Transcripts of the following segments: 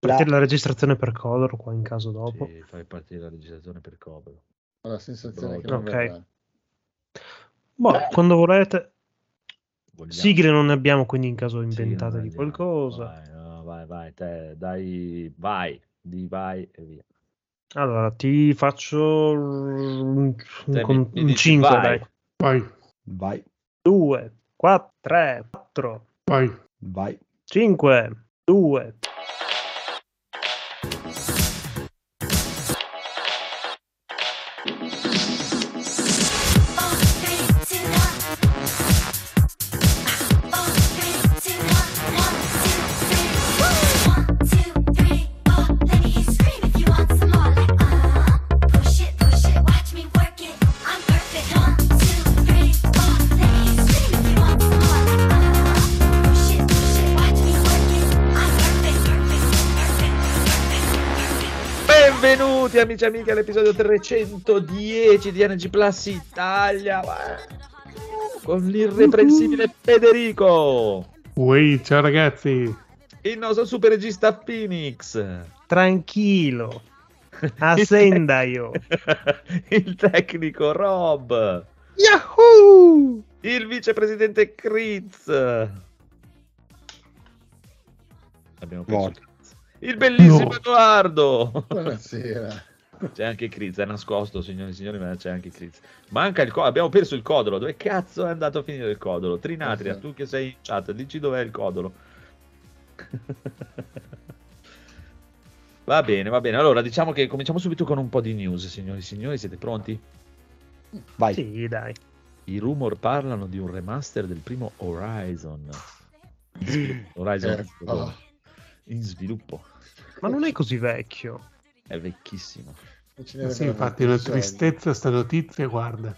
Partire la... la registrazione per Color qua in caso dopo. Sì, fai partire la registrazione per Color. Ho la sensazione Proprio. che non Ok. Boh, quando volete. Vogliamo- Sigle non ne abbiamo, quindi in caso inventate di qualcosa. Vai, no, vai, vai, te, dai, vai, di vai e via. Allora, ti faccio un, Te mi- mi dici 5, vai. dai. Vai, Vai, 2, 4, 3, 4, vai. vai. 5, 2. Amici e amiche all'episodio 310 di NG Plus Italia con l'irreprensibile Federico, Uè, ciao ragazzi. il nostro super regista Phoenix, Tranquillo. Ascendaio. il tecnico Rob, Yahoo! il vicepresidente Kriz. Abbiamo perso Morto. Il bellissimo No. Edoardo. Buonasera. C'è anche Kriz, è nascosto, signori e signori, ma c'è anche Kriz. Manca il codolo, abbiamo perso il codolo. Dove cazzo è andato a finire il codolo? Trinatria, Eh tu che sei in chat, dici dov'è il codolo. va bene, va bene. Allora, diciamo che cominciamo subito con un po' di news, signori e signori. Siete pronti? Vai. Sì, dai. I rumor parlano di un remaster del primo Horizon. In sviluppo. Horizon Eh, oh. in sviluppo. Ma non è così vecchio. È vecchissimo. Sì, infatti una tristezza sta notizia, guarda.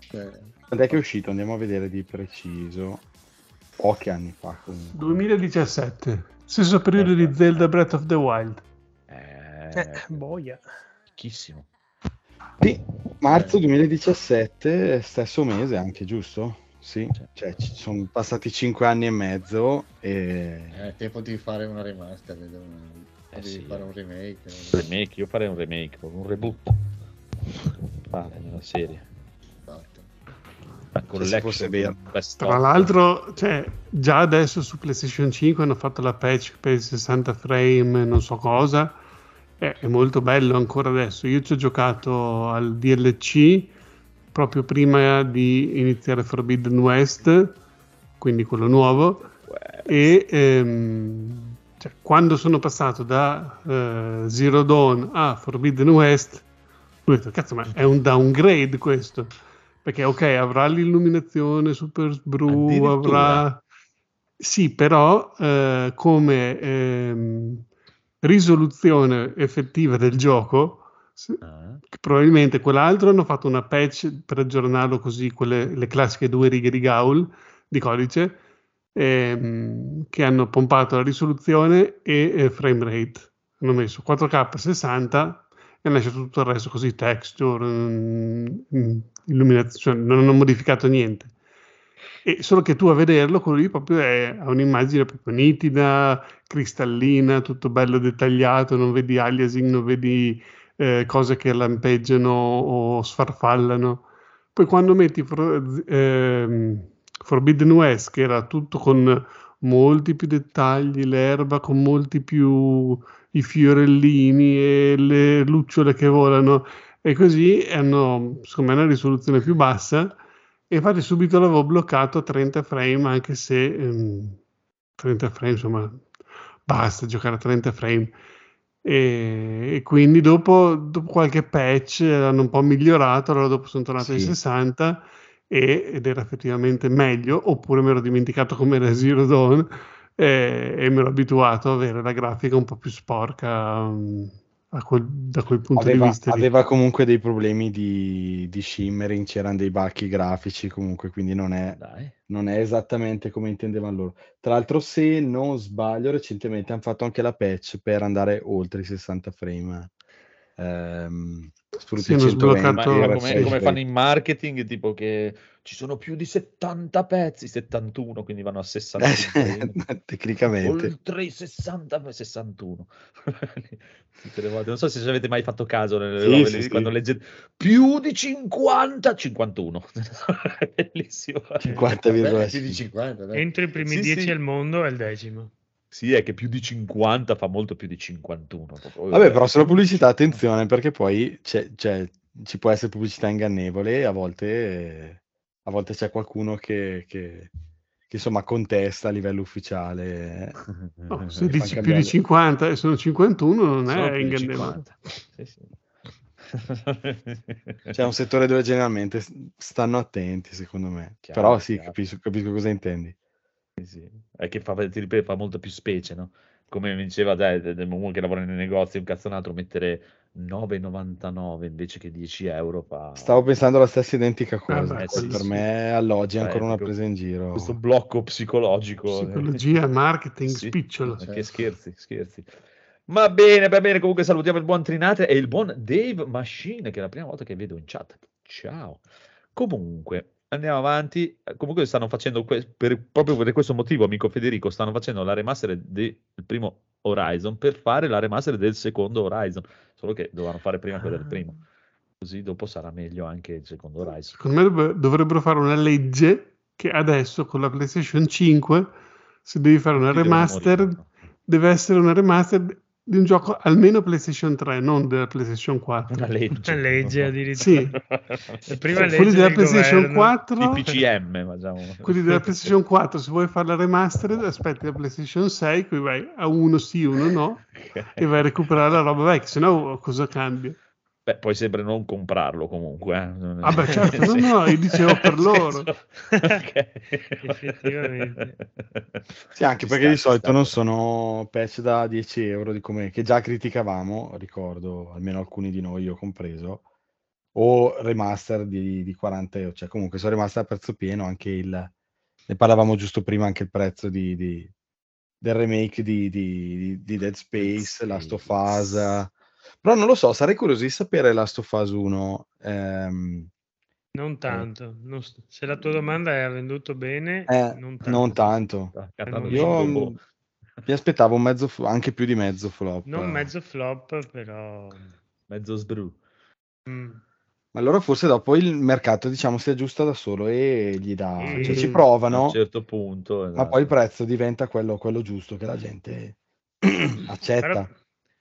Cioè, Quando è che è uscito? Andiamo a vedere di preciso. Pochi anni fa comunque. 2017, stesso periodo di Zelda Breath of the Wild. È Eh, boia. vecchissimo. Sì, marzo 2017, stesso mese anche, giusto? Sì, Sì. cioè ci sono passati 5 anni e mezzo e... è tempo di fare una remaster, vedo una- Eh sì. fare un remake. Un remake, io farei un remake, un reboot. Fare nella serie. Esatto. Tra l'altro, cioè, già adesso su PlayStation 5 hanno fatto la patch per i 60 frame, non so cosa. Eh, è molto bello ancora adesso. Io ci ho giocato al DLC proprio prima di iniziare Forbidden West, quindi quello nuovo. E ehm, cioè, quando sono passato da eh, Zero Dawn a Forbidden West, ho detto, cazzo, ma è un downgrade questo. Perché, ok, avrà l'illuminazione super Addirittura? avrà... Sì, però eh, come ehm, risoluzione effettiva del gioco, se- Ah, probabilmente quell'altro hanno fatto una patch per aggiornarlo così, quelle, le classiche due righe di Gaul di codice, ehm, che hanno pompato la risoluzione e eh, frame rate. Hanno messo 4K 60 e hanno lasciato tutto il resto così, texture, mm, mm, illuminazione, non hanno modificato niente. E solo che tu a vederlo, quello lì proprio è, ha un'immagine proprio nitida, cristallina, tutto bello dettagliato, non vedi aliasing, non vedi eh, cose che lampeggiano o sfarfallano. Poi quando metti ehm, Forbidden West, che era tutto con molti più dettagli, l'erba con molti più i fiorellini e le lucciole che volano. E così hanno secondo me una risoluzione più bassa. E infatti subito l'avevo bloccato a 30 frame anche se ehm, 30 frame insomma basta giocare a 30 frame. E, e quindi dopo, dopo qualche patch l'hanno un po' migliorato allora dopo sono tornato ai Sì. 60 e- ed era effettivamente meglio oppure mi ero dimenticato com'era Zero Dawn e, e mi ero abituato a avere la grafica un po' più sporca a quel- da quel punto di Aveva, vista lì. aveva comunque dei problemi di, di shimmering, c'erano dei bacchi grafici comunque, quindi non è, non è esattamente come intendevano loro. Tra l'altro, se non sbaglio, recentemente hanno fatto anche la patch per andare oltre i 60 frame. Ehm, sfrutti Sì, hanno 120 Ma, sbloccato- ma come, sì, come sì. fanno in marketing, tipo che ci sono più di 70 pezzi, 71, quindi vanno a 65. Eh, tecnicamente. Oltre i 60, 61. Tutte le volte. Non so se ci avete mai fatto caso nelle Sì, quando leggete più di 50, 51. Bellissimo. 50, Beh, più di 50, dai. Entro i primi Sì, 10 sì. al mondo è il decimo. Sì, è che più di 50 fa molto più di 51. proprio. Vabbè, però sulla pubblicità attenzione perché poi c'è- c'è- ci può essere pubblicità ingannevole e a volte, a volte c'è qualcuno che, che- che, insomma contesta a livello ufficiale. No, Eh, se fa dici più cambiare- di 50 e sono 51 non Sono è più ingannevole. 50. Sì, sì. C'è un settore dove generalmente stanno attenti, secondo me. Chiaro, Però sì, capisco, capisco cosa intendi. Sì. È che fa, ti ripeto, fa molto più specie, no? Come mi diceva dai, uno che lavora nei negozi, un cazzo un altro, mettere 9,99 invece che 10 euro fa... Stavo pensando la stessa identica cosa. beh, Poi sì, per sì. me alloggi è Cioè, ancora una proprio presa in giro. Questo blocco psicologico. Psicologia, marketing, Sì. spicciolo. Sì. Che scherzi, scherzi. Va bene, va bene. Comunque salutiamo il buon Trinate e il buon Dave Machine, che è la prima volta che vedo in chat. Ciao. Comunque, andiamo avanti. Comunque stanno facendo, que- per- proprio per questo motivo, amico Federico, stanno facendo la remaster del primo Horizon per fare la remaster del secondo Horizon. Solo che dovevano fare prima quella del primo. Così dopo sarà meglio anche il secondo Horizon. Secondo me dov- dovrebbero fare una legge che adesso con la PlayStation 5, se devi fare una Tutti remaster, deve essere una remaster di un gioco almeno PlayStation 3, non della PlayStation 4. Una legge. Una legge addirittura. Sì. Prima legge quelli della del PlayStation governo. 4 Di PCM, facciamo. quelli della PlayStation 4 se vuoi fare la remaster aspetti la PlayStation 6 qui vai a uno sì uno no e vai a recuperare la roba vecchia se no cosa cambia Beh, poi sembra non comprarlo comunque. Eh. Ah, beh, certo, no, no, io dicevo per loro. Ok. Effettivamente. Sì, anche Ci perché sta, di solito sta. non sono patch da 10 euro, di come, che già criticavamo, ricordo, almeno alcuni di noi, io compreso, o remaster di, di 40 euro, cioè comunque sono remaster a prezzo pieno, anche il, ne parlavamo giusto prima, anche il prezzo di, di- del remake di, di- di- di Dead Space, Last of Us, però non lo so, sarei curioso di sapere Last of Us 1, ehm, Non tanto. non s- se la tua domanda è ha venduto bene, eh, non tanto. non tanto. Cantando Io, mm, mi aspettavo un mezzo, fl- anche più di mezzo flop. Non mezzo flop, però... mezzo sbru. mm. Ma allora forse dopo il mercato diciamo si aggiusta da solo e gli dà, Sì. cioè ci A un provano, certo punto. ma esatto. poi il prezzo diventa quello, quello giusto che la gente accetta. Però,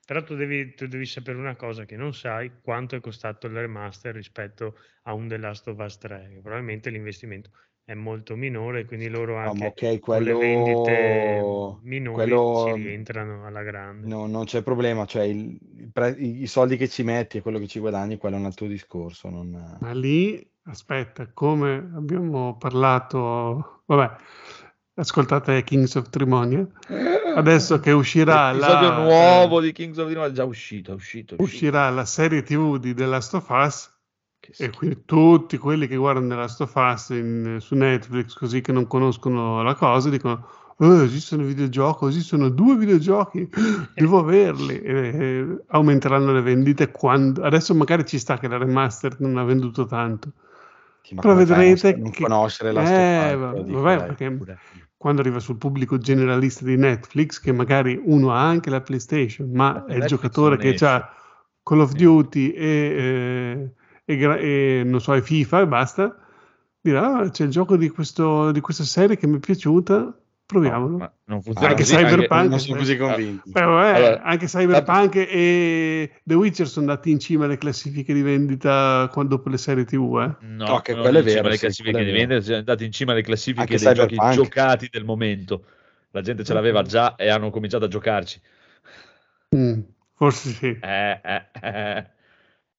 però tu, devi, tu devi sapere una cosa, che non sai quanto è costato il remaster rispetto a un The Last of Us 3. che Probabilmente l'investimento è molto minore, quindi loro No, anche ma ok, con le quello, vendite minori quello ci rientrano alla grande. no, non c'è problema, cioè il- i, i soldi che ci metti e quello che ci guadagni, quello è un altro discorso. Non... ma lì aspetta come abbiamo parlato vabbè ascoltate Kings of Trimonia adesso che uscirà L'episodio la, nuovo di Kings of è già uscito, è uscito. è uscito. uscirà la serie tv di The Last of Us E quindi tutti quelli che guardano The Last of Us in- su Netflix, così che non conoscono la cosa, dicono: "Oh, esistono videogiochi, esistono due videogiochi, devo averli. E, e aumenteranno le vendite quando. Adesso magari ci sta che la remaster non ha venduto tanto. Sì, Però non, vedrete non che- conoscere la Eh, Dico, vabbè, perché Pure. Quando arriva sul pubblico generalista di Netflix, che magari uno ha anche la PlayStation, ma Ma è il Netflix giocatore non che esce. ha Call of Sì. Duty e, eh, e e, non so, e FIFA e basta, dirà "Ah, c'è il gioco di, questo, di questa serie che mi è piaciuta, proviamolo. No, ma non funziona Anche così. Cyberpunk- non sono così convinti. Beh, vabbè, Allora, anche Cyberpunk e The Witcher sono andati in cima alle classifiche di vendita quando- dopo le serie TV. Eh. No, No, che quello è in cima vero, alle sì, classifiche di vendita, siamo andati in cima alle classifiche Anche dei giochi Cyberpunk. giocati del momento. La gente ce l'aveva già e hanno cominciato a giocarci. Mm, forse sì. Eh, eh, eh.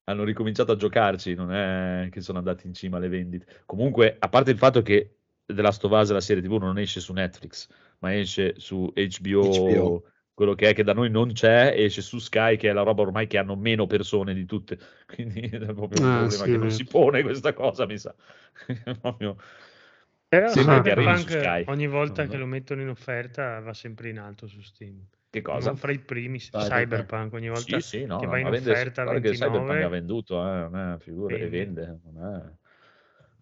Hanno ricominciato a giocarci, non è che sono andati in cima alle vendite. Comunque, a parte il fatto che The Last of Us, la serie TV, non esce su Netflix, ma esce su HBO, HBO. quello che è che da noi non c'è, esce su Sky, che è la roba ormai che hanno meno persone di tutte. Quindi è proprio un Ah, problema sì, che non si pone questa cosa, mi sa. È proprio- Però Sembra che arrivi Cyberpunk su Sky. ogni volta Non che lo mettono in offerta va sempre in alto su Steam. Che cosa? Non fra i primi, Cyberpunk. Cyberpunk ogni volta Sì, sì, no, che no, va in vende- offerta guarda che Cyberpunk 29 ha venduto, eh, figura, e Vende. vende, non è-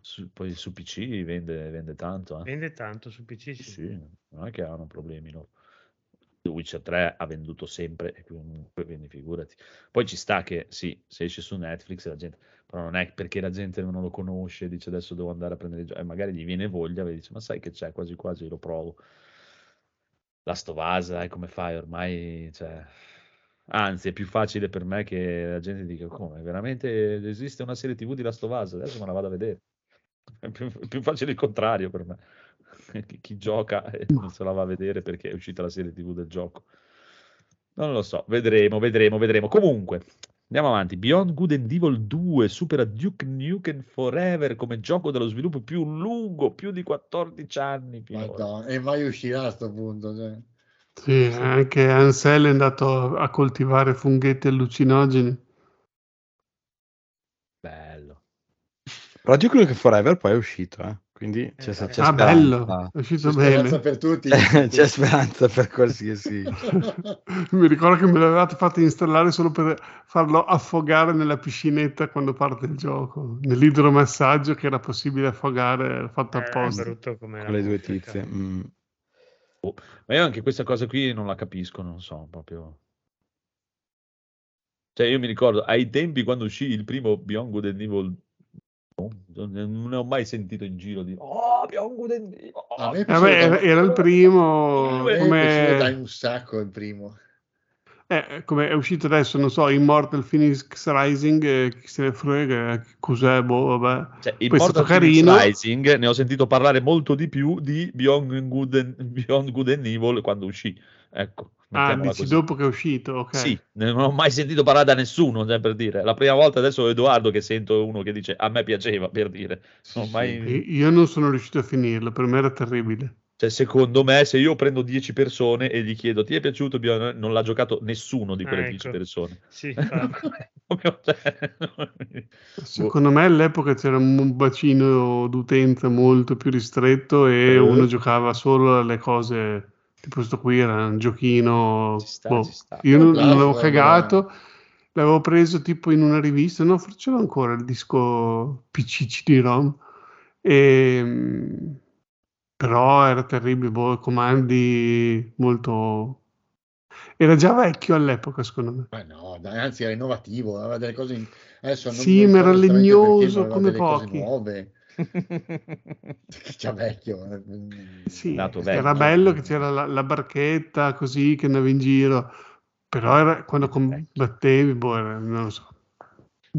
su- poi su PC vende, vende tanto, eh. vende tanto su PC. Sì, Sì. non è che hanno problemi loro. The Witcher 3 ha venduto sempre e comunque quindi figurati. Poi ci sta che sì, se esce su Netflix la gente, però non è perché la gente non lo conosce e dice adesso devo andare a prendere il gioco, e magari gli viene voglia e dice ma sai che c'è, quasi quasi lo provo. La Stovaz, dai, come fai ormai, cioè... Anzi, è più facile per me che la gente dica come, veramente esiste una serie TV di Last of Us, adesso me la vado a vedere. È più, è più facile il contrario per me. Chi, chi gioca e non se la va a vedere perché è uscita la serie TV del gioco. Non lo so, vedremo, vedremo, vedremo. Comunque, andiamo avanti. Beyond Good and Evil 2 supera Duke Nukem Forever come gioco dello sviluppo più lungo, più di 14 anni. Madonna, e mai uscirà a sto punto. Cioè. Sì, anche Ansel è andato a coltivare funghetti allucinogeni. Bello. Però Duke Nukem Forever poi è uscito, eh. quindi c'è, Eh, c'è eh. c'è ah, speranza. bello, è uscito Speranza bene. per tutti. c'è speranza per qualsiasi... Mi ricordo che me l'avevate fatto installare solo per farlo affogare nella piscinetta quando parte il gioco. Nell'idromassaggio che era possibile affogare, fatto Eh, apposta. brutto come con le due tizie. mm. Ma io anche questa cosa qui non la capisco, non so, proprio... Cioè, io mi ricordo, ai tempi quando uscì il primo Beyond Good and Evil, no, non ne ho mai sentito in giro di "Oh, Beyond Good and Evil!" A me è Eh, piaciuto beh, era, il primo, a me è piaciuto dai come, un sacco il primo. eh, come è uscito adesso, non so, Immortal Phoenix Rising, eh, chi se ne frega, cos'è, boh, vabbè. Cioè, il Poi è stato Mortal Phoenix carino. Rising ne ho sentito parlare molto di più di Beyond Good and, Beyond Good and Evil quando uscì. Ecco, Ah, dici così. dopo che è uscito, ok. Sì, non ho mai sentito parlare da nessuno, cioè, per dire. La prima volta adesso è Edoardo che sento uno che dice a me piaceva, per dire. Non Sì, mai... Io non sono riuscito a finirlo, per me era terribile. Cioè, secondo me, se io prendo 10 persone e gli chiedo ti è piaciuto, non l'ha giocato nessuno di quelle Ah, 10 ecco. persone. Sì, cioè, Secondo me all'epoca c'era un bacino d'utenza molto più ristretto e Eh. uno giocava solo alle cose tipo questo qui era un giochino Ci sta, boh. ci sta. io non, non l'avevo cagato l'avevo preso tipo in una rivista no forse ce l'ho ancora il disco PC CD-ROM e, mm, però era terribile boh, comandi molto era già vecchio all'epoca secondo me Ma no, anzi era innovativo, aveva delle cose... in- Adesso non Sì, ma era legnoso come pochi. nuove. Già vecchio. eh. Sì, Nato era vecchio. bello che c'era la, la barchetta così che andava in giro, però era, quando combattevi, boh, era- non lo so.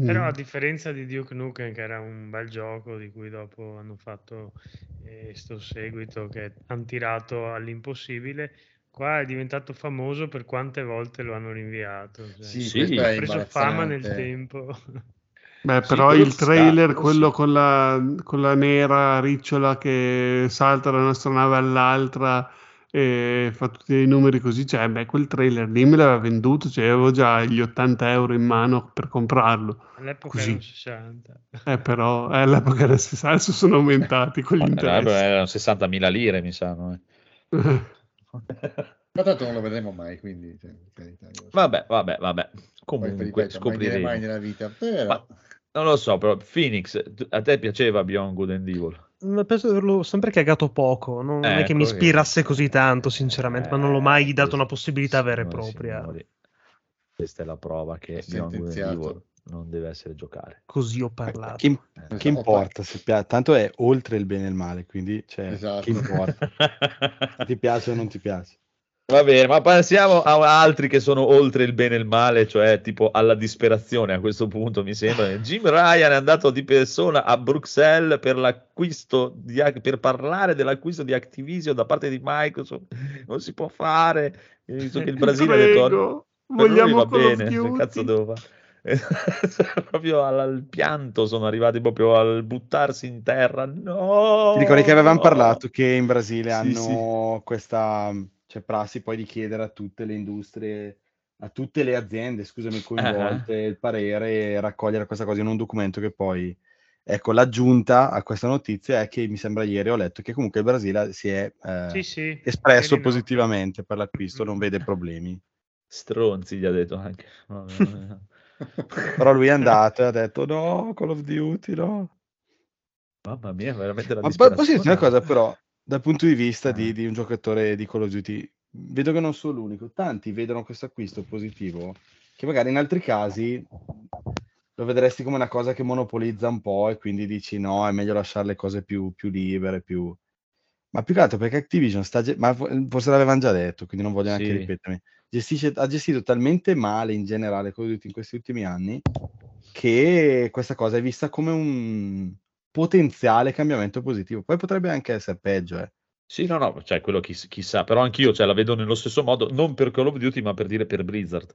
Però Mm. a differenza di Duke Nukem, che era un bel gioco di cui dopo hanno fatto questo seguito che hanno tirato all'impossibile, qua è diventato famoso per quante volte lo hanno rinviato. cioè, Sì, Sì, ha preso fama nel tempo. Beh, però il trailer, quello quello sì. con la, con la nera ricciola che salta da una astronave all'altra e fa tutti i numeri così, cioè, beh, quel trailer lì me l'aveva venduto, cioè avevo già gli 80 euro in mano per comprarlo. All'epoca Così. erano 60. Eh, però eh, all'epoca era 60, adesso sono aumentati con gli Eh, interessi. erano 60.000 lire, mi sa. no? Ma tanto non lo vedremo mai, quindi... cioè, Vabbè, vabbè, vabbè. Poi, Comunque, ripeto, mai dire scopriremo. mai nella vita, però... Ma non lo so, però Phoenix, a te piaceva Beyond Good and Evil? Ma penso di averlo sempre cagato poco, non è che mi Ecco, ispirasse così tanto, sinceramente, ma non l'ho mai Eh, dato una possibilità vera e propria. signori, questa è la prova che Beyond Good and. Evil non deve essere giocare. Così ho parlato. Che, Eh, che importa? Se pia- Tanto è oltre il bene e il male, quindi cioè, Esatto. che importa? Se ti piace o non ti piace? Va bene, ma passiamo a altri che sono oltre il bene e il male, cioè tipo alla disperazione a questo punto, mi sembra. Jim Ryan è andato di persona a Bruxelles per l'acquisto di, per parlare dell'acquisto di Activision da parte di Microsoft. Non si può fare, visto che il Brasile ha detto vogliamo va bene, che cazzo devo fare? proprio al, al pianto sono arrivati proprio al buttarsi in terra. No! Ti ricordi che avevamo parlato che in Brasile Sì, hanno questa cioè, prassi poi di chiedere a tutte le industrie, a tutte le aziende, scusami, coinvolte il parere e raccogliere questa cosa in un documento che poi Ecco, l'aggiunta a questa notizia è che mi sembra ieri ho letto che comunque il Brasile si è eh, Sì, sì, espresso no. positivamente per l'acquisto, non vede problemi. Stronzi gli ha detto anche. Vabbè, vabbè. Però lui è andato e ha detto no, Call of Duty, no. Mamma mia, veramente la Ma po- posso dirti una cosa però, dal punto di vista di, Eh. di un giocatore di Call of Duty, vedo che non sono l'unico, tanti vedono questo acquisto positivo, che magari in altri casi lo vedresti come una cosa che monopolizza un po' e quindi dici no, è meglio lasciare le cose più, più libere, più... Ma più che altro perché Activision sta... ge- Ma fo- forse l'avevano già detto, quindi non voglio neanche Sì. ripetermi. Gestisce, ha gestito talmente male in generale Call of Duty in questi ultimi anni che questa cosa è vista come un potenziale cambiamento positivo. Poi potrebbe anche essere peggio, eh. Sì, no, no, cioè quello chi- chissà, però anch'io cioè, la vedo nello stesso modo, non per Call of Duty, ma per dire per Blizzard.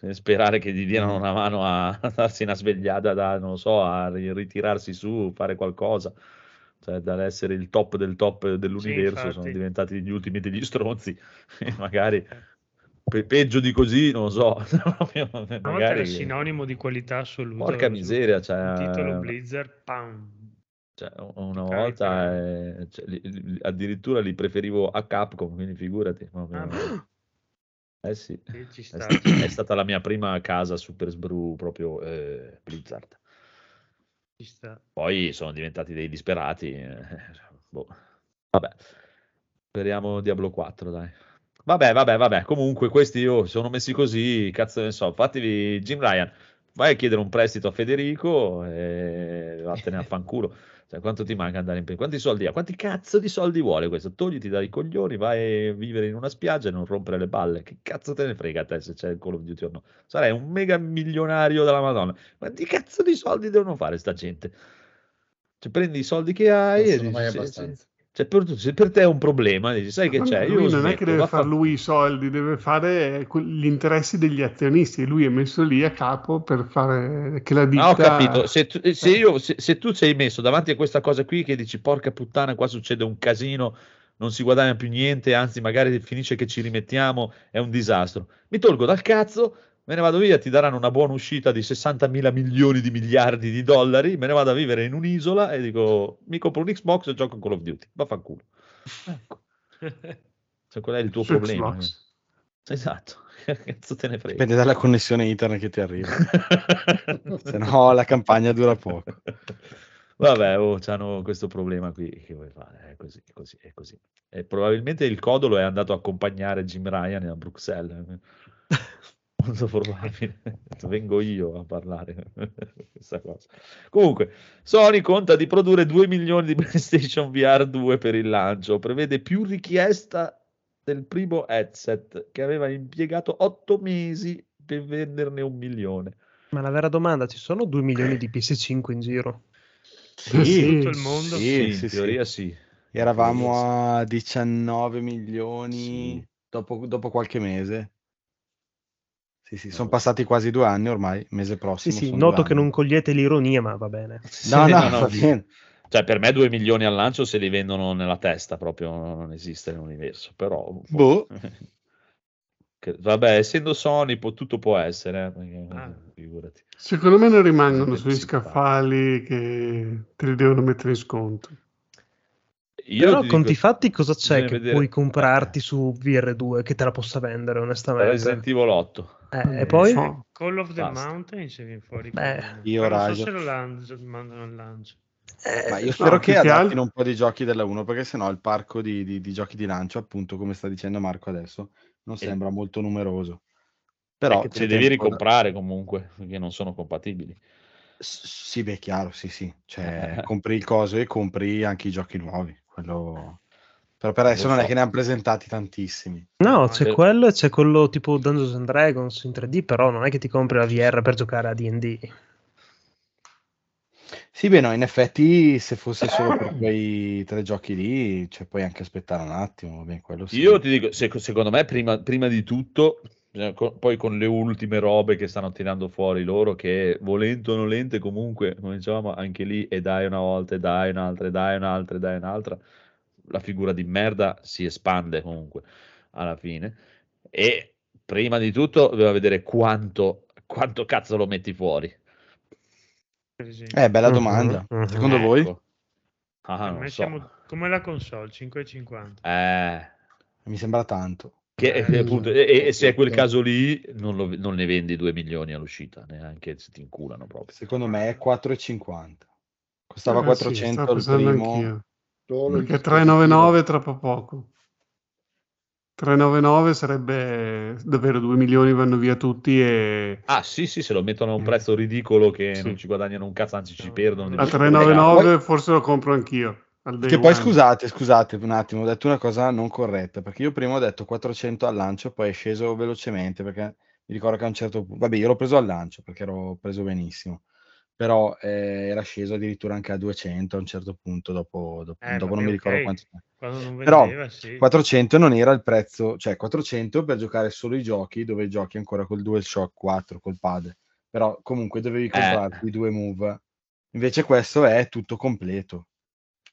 E Sperare che gli diano una mano a, a darsi una svegliata, da, non lo so, a ri- ritirarsi su, fare qualcosa. Cioè, dall'essere il top del top dell'universo, sono infatti. diventati gli ultimi degli stronzi. Magari pe- peggio di così, non lo so. Una volta era magari, sinonimo di qualità assoluta. porca miseria, cioè, titolo Blizzard, pam. cioè, una Carica. volta eh, cioè, li- li- addirittura li preferivo a Capcom, quindi figurati. Ah, eh sì, è, sta. sta- è stata la mia prima casa Super Sbru proprio eh, Blizzard. Poi sono diventati dei disperati. eh, boh. Vabbè, speriamo Diablo 4, dai. Vabbè, vabbè, vabbè. Comunque, questi oh, sono messi così, cazzo ne so. Fatevi Jim Ryan, vai a chiedere un prestito a Federico e vattene a fanculo. Cioè, quanto ti manca andare in pensione? Quanti soldi ha? Quanti cazzo di soldi vuole questo? Togliti dai coglioni, vai a vivere in una spiaggia e non rompere le balle. Che cazzo te ne frega a te se c'è il Call of Duty o no? Sarai un mega milionario della Madonna. Quanti cazzo di soldi devono fare sta gente? Cioè, prendi i soldi che hai Non e sono dici, mai abbastanza. se- cioè, per, se per te è un problema, dici, sai che Ma c'è? lui non è smetto, che deve fare lui i soldi, deve fare eh, gli interessi degli azionisti. Lui è messo lì a capo per fare che la ditta... Ah, ho capito. Se tu, se io- se- se tu sei messo davanti a questa cosa qui che dici porca puttana, qua succede un casino, non si guadagna più niente, anzi, magari finisce che ci rimettiamo, è un disastro. Mi tolgo dal cazzo, me ne vado via, ti daranno una buona uscita di 60 mila milioni di miliardi di dollari, me ne vado a vivere in un'isola e dico mi compro un Xbox e gioco a Call of Duty. Vaffanculo. Ecco. Cioè, qual è il tuo su problema? Xbox. Esatto. Cazzo te ne frega? Dipende dalla connessione internet che ti arriva. Se no la campagna dura poco. Vabbè, oh, c'hanno questo problema qui. Che vuoi fare? È così, è così, è così. E probabilmente il codolo è andato a accompagnare Jim Ryan a Bruxelles. Molto probabile. Vengo io a parlare questa cosa. Comunque, Sony conta di produrre 2 milioni di PlayStation VR 2 per il lancio. Prevede più richiesta del primo headset che aveva impiegato 8 mesi per venderne un milione. Ma la vera domanda, ci sono 2 milioni di PS5 in giro? Sì, sì. Tutto il mondo. Sì, in sì, sì. teoria sì. Eravamo a 19 milioni dopo, dopo qualche mese. Sì, sì, sono passati quasi due anni ormai, mese Sì, prossimo. sì, sono noto che non cogliete l'ironia, ma va bene. No, Sì, no, no, no. va bene. Cioè, per me 2 milioni al lancio se li vendono nella testa, proprio non esiste nell'universo. Però, Boh. che- vabbè, essendo Sony, può- tutto può essere. eh, Ah. figurati. Secondo me non rimangono Sì, sugli sì, scaffali che te li devono mettere in sconto. Io Però ti conti dico, fatti cosa c'è che vedere- puoi comprarti su VR2 che te la possa vendere onestamente? Resident Evil 8. Eh, e poi? So. Call of the Basta. Mountain se viene fuori. Beh, io Però non so se lo lancio- mandano al lancio. Eh, Ma io spero più che adattino un po' di giochi della 1 perché sennò il parco di, di- di giochi di lancio, appunto, come sta dicendo Marco adesso, non Sì. sembra molto numeroso. Però Perché te devi tempo da- ricomprare comunque, perché non sono compatibili. S- Sì, beh, chiaro, sì, sì. Cioè, compri il coso e compri anche i giochi nuovi. Quello... Però per adesso non è so. che ne hanno presentati tantissimi. No, c'è Eh. quello e c'è quello tipo Dungeons and Dragons in 3D, però non è che ti compri la VR per giocare a D&D. Sì, beh, no, in effetti se fosse solo per quei tre giochi lì, cioè, puoi anche aspettare un attimo, va bene, quello sì. Io ti dico, sec- secondo me, prima, prima di tutto, poi con le ultime robe che stanno tirando fuori loro, che volente o nolente, comunque, come dicevamo, anche lì, e dai una volta, e dai un'altra, e dai un'altra, e dai un'altra, la figura di merda si espande comunque alla fine. E prima di tutto, dobbiamo vedere quanto, quanto cazzo lo metti fuori. Eh, bella Mhm, domanda. mhm. Secondo voi? Ecco. Ah, Per non so. siamo come la console 5,50. Eh, Mi sembra tanto. che, Eh, che appunto, e, e se è quel Perfetto. caso lì, non, lo- non ne vendi 2 milioni all'uscita, neanche se ti inculano proprio. Secondo me è 4,50. Costava Eh, sì, 400 stavo il primo. anch'io. Solo il Perché dispositivo. 399 è troppo poco. 399 sarebbe davvero 2 milioni vanno via tutti e Ah, sì, sì, se lo mettono a un prezzo ridicolo che Sì. non ci guadagnano un cazzo, anzi ci No. perdono. A a devi- 399 forse lo compro anch'io. Che poi one. scusate, scusate un attimo, ho detto una cosa non corretta, perché io prima ho detto 400 al lancio, poi è sceso velocemente, perché mi ricordo che a un certo punto, vabbè, io l'ho preso al lancio perché ero preso benissimo, però eh, era sceso addirittura anche a 200 a un certo punto, dopo, dopo, Eh, dopo non mi ricordo ok. quanto. Non Però vendeva, sì. 400 non era il prezzo, cioè 400 per giocare solo i giochi dove giochi ancora col DualShock 4, col pad, però comunque dovevi comprarti i due move, invece questo è tutto completo.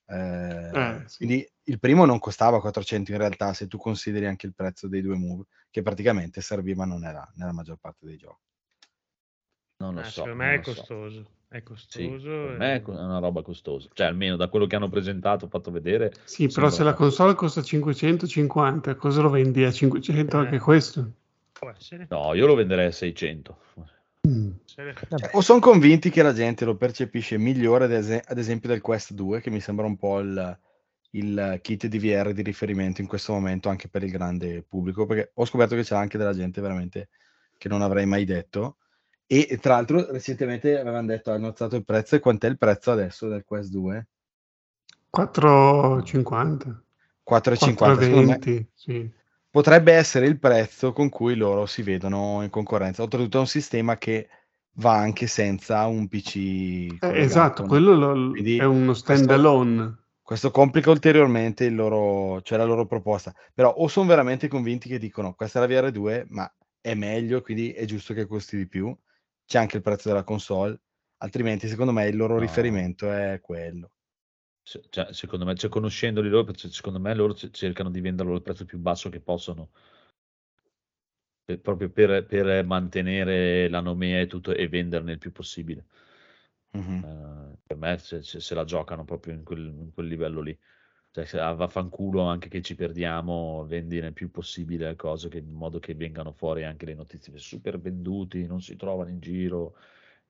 Eh, Eh, sì. Quindi il primo non costava 400 in realtà, se tu consideri anche il prezzo dei due move, che praticamente servivano nella, nella maggior parte dei giochi. Non lo Eh, so. secondo non me è lo so. costoso. È Sì, costoso. per e- me è una roba costosa. Cioè, almeno da quello che hanno presentato, fatto vedere. Sì, però se la console costa 550, cosa lo vendi a 500 anche Eh. questo? Può essere. No, io lo venderei a 600. Mm. Cioè, o sono convinti che la gente lo percepisce migliore, ad, es- ad esempio, del Quest 2, che mi sembra un po' il, il kit di VR di riferimento in questo momento anche per il grande pubblico, perché ho scoperto che c'è anche della gente veramente che non avrei mai detto. E tra l'altro, recentemente avevano detto hanno alzato il prezzo. E quant'è il prezzo adesso del Quest 2? 4,50. 4,50. Secondo me 4,20, sì. potrebbe essere il prezzo con cui loro si vedono in concorrenza. Oltretutto è un sistema che va anche senza un PC Eh, esatto, quello lo- è uno questo- stand-alone. Questo complica ulteriormente il loro, cioè la loro proposta. Però o sono veramente convinti che dicono questa è la VR2, ma è meglio, quindi è giusto che costi di più. C'è anche il prezzo della console, altrimenti secondo me il loro No. riferimento è quello. Cioè, secondo me, cioè, conoscendoli loro, secondo me loro cercano di venderlo al prezzo più basso che possono. Per- proprio per, per mantenere la nomea e tutto e venderne il più possibile. Mhm. Eh, per me se, se- se la giocano proprio in quel, in quel livello lì. Cioè, ah, vaffanculo anche che ci perdiamo, vendi nel più possibile le cose che- in modo che vengano fuori anche le notizie super venduti, non si trovano in giro,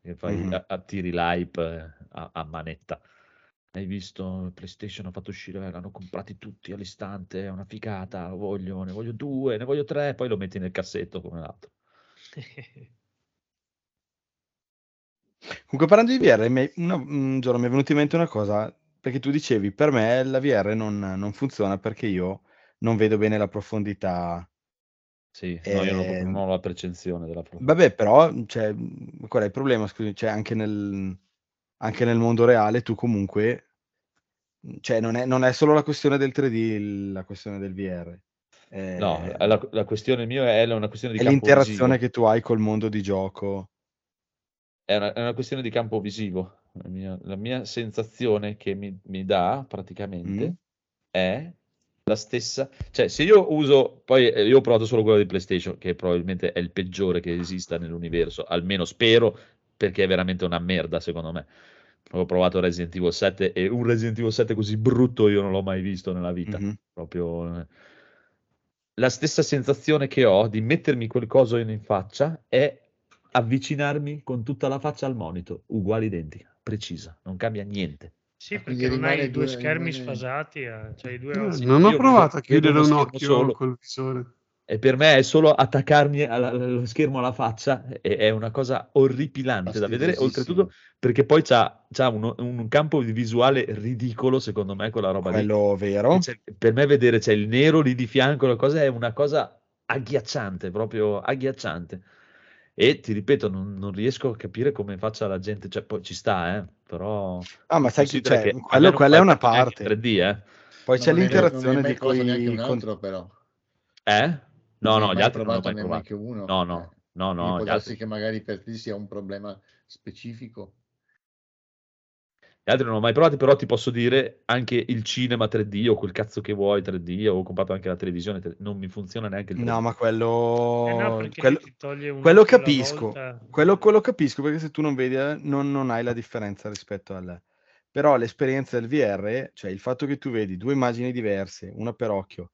e fai, Mhm. a- attiri l'hype eh, a, a manetta. Hai visto PlayStation ha fatto uscire, l'hanno comprati tutti all'istante, è una figata, lo voglio, ne voglio due, ne voglio tre, poi lo metti nel cassetto come l'altro. Comunque parlando di VR, mi- una- un giorno mi è venuta in mente una cosa, perché tu dicevi, per me la VR non, non funziona perché io non vedo bene la profondità. Sì, no, io non, Eh, non ho la percezione della profondità. Vabbè, però, cioè, qual è il problema? Scusi, cioè, anche nel, anche nel mondo reale tu comunque, cioè, non è, non è solo la questione del 3D, il- la questione del VR. Eh, No, la, la questione mia è una questione di è l'interazione visivo. che tu hai col mondo di gioco. È una, è una questione di campo visivo. La mia, la mia sensazione che mi, mi dà praticamente Mm. è la stessa. Cioè, se io uso, poi eh, io ho provato solo quello di PlayStation, che probabilmente è il peggiore che esista nell'universo, almeno spero, perché è veramente una merda, secondo me. Ho provato Resident Evil 7 e un Resident Evil 7 così brutto io non l'ho mai visto nella vita. Mhm. Proprio eh. la stessa sensazione che ho di mettermi quel coso in in faccia è avvicinarmi con tutta la faccia al monitor, uguale identica, precisa, non cambia niente. Sì, perché non hai due schermi rimane- sfasati, eh, cioè i due occhi. non io ho vedo- provato a chiudere un occhio solo. col visore. E per me è solo attaccarmi allo schermo alla faccia, e- è una cosa orripilante da vedere, oltretutto perché poi c'ha, c'ha uno- un campo di visuale ridicolo, secondo me, quella roba lì. Quello vero. Cioè, per me vedere c'è il nero lì di fianco, la cosa è una cosa agghiacciante, proprio agghiacciante. E ti ripeto, non, non riesco a capire come faccia la gente, cioè poi ci sta, eh, però Ah, ma sai che considera cioè, che quello, quella è una parte. in 3D, eh. Poi Ma c'è l'interazione di quei un altro, però. Eh? No, Non no, gli altri non l'ho mai provato. uno. No, no, Eh. no, no, può gli darsi altri. che magari per te sia un problema specifico. Gli altri non ho mai provati, però ti posso dire anche il cinema 3D o quel cazzo che vuoi 3D, ho comprato anche la televisione, 3D, non mi funziona neanche il 3D. No, ma quello... Eh no, quello... ti toglie un quello capisco, quello, quello capisco perché se tu non vedi eh, non, non hai la differenza rispetto al... Però l'esperienza del VR, cioè il fatto che tu vedi due immagini diverse, una per occhio,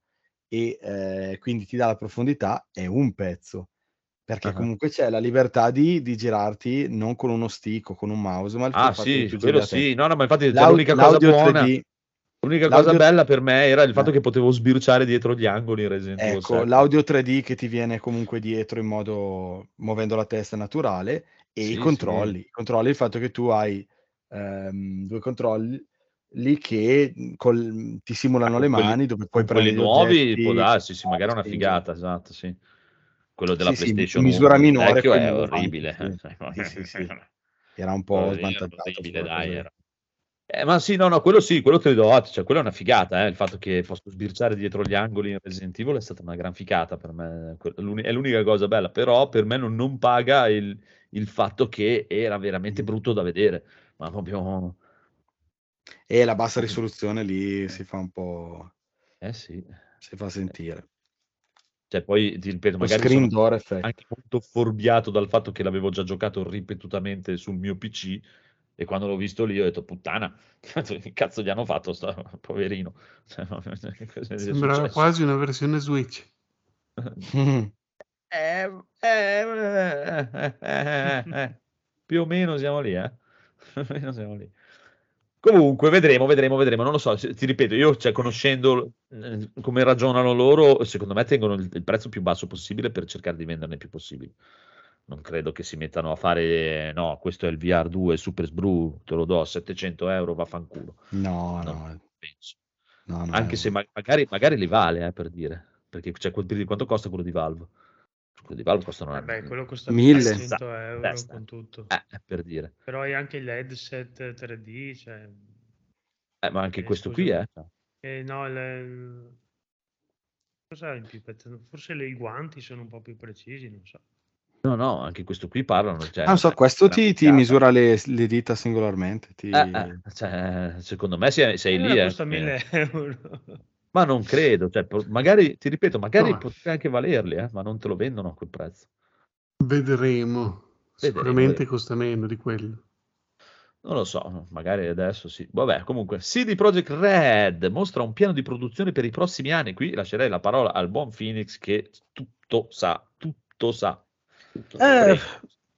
e eh, quindi ti dà la profondità, è un pezzo. Perché Ah. comunque c'è la libertà di, di girarti non con uno stick o con un mouse, ma il Ah sì, quello sì, no, no, ma infatti cioè, L'au- l'unica cosa buona, 3D, l'unica cosa l'audio- bella per me era il fatto Eh. che potevo sbirciare dietro gli angoli in Resident Evil Ecco, 7. l'audio 3D che ti viene comunque dietro in modo muovendo la testa naturale e Sì, i sì. controlli. I controlli, il fatto che tu hai ehm, due controlli lì che mh, col- ti simulano Ah, le quelli- mani dove puoi quelli prendere gli nuovi può darsi, sì, magari è una figata, esatto, sì. Quello della Sì, sì, PlayStation misura 1 minore, è orribile. avanti, eh. Sì, sì, sì. Era un po' svantaggiato. orribile, quella dai, era. Eh, ma sì, no, no, quello sì, quello te lo do, cioè, quello è una figata, eh, il fatto che posso sbirciare dietro gli angoli in Resident Evil è stata una gran figata per me, è l'unica cosa bella, però per me non, non paga il, il fatto che era veramente brutto da vedere, ma proprio, E la bassa risoluzione lì si fa un po'... eh sì, si fa sentire. Cioè poi ti ripeto, Lo magari sono door effect. anche molto forbiato dal fatto che l'avevo già giocato ripetutamente sul mio PC e quando l'ho visto lì ho detto puttana, che cazzo gli hanno fatto sto poverino? Cioè, Sembrava successo? quasi una versione Switch. Eh, eh, eh, eh, eh, eh. Più o meno siamo lì, eh? Più o meno siamo lì. Comunque, vedremo, vedremo, vedremo. Non lo so, ti ripeto, io, cioè, conoscendo eh, come ragionano loro, secondo me tengono il, il prezzo più basso possibile per cercare di venderne più possibili. Non credo che si mettano a fare, no, questo è il VR2 Super Sbru, te lo do a 700 euro, vaffanculo. No, No, no, penso. no, no, Anche se ma- magari, magari li vale, eh, per dire. Perché cioè, quel- di quanto costa quello di Valve? Quello di Valve costano Vabbè, quello costa Mille. 100 euro Testa. con tutto. Eh, per dire. Però hai anche il headset 3D, cioè... Eh, ma anche Eh, questo scusa. qui, eh. eh, no, il... Cos'ha in più? Forse le- i guanti sono un po' più precisi, non so. No, no, anche questo qui parlano. Cioè, Ah, non so, questo ti, ti misura le, le dita singolarmente. Ti... Eh, eh, cioè, secondo me sei, sei lì, eh, costa eh. 1000 euro. Ma non credo, cioè, magari, ti ripeto, magari No. potrebbe anche valerli, eh, ma non te lo vendono a quel prezzo. Vedremo. Sicuramente vedremo. costa meno di quello. Non lo so, magari adesso sì. Vabbè, comunque, CD Projekt Red mostra un piano di produzione per i prossimi anni. Qui lascerei la parola al buon Phoenix che tutto sa, tutto sa. Eh, Prego.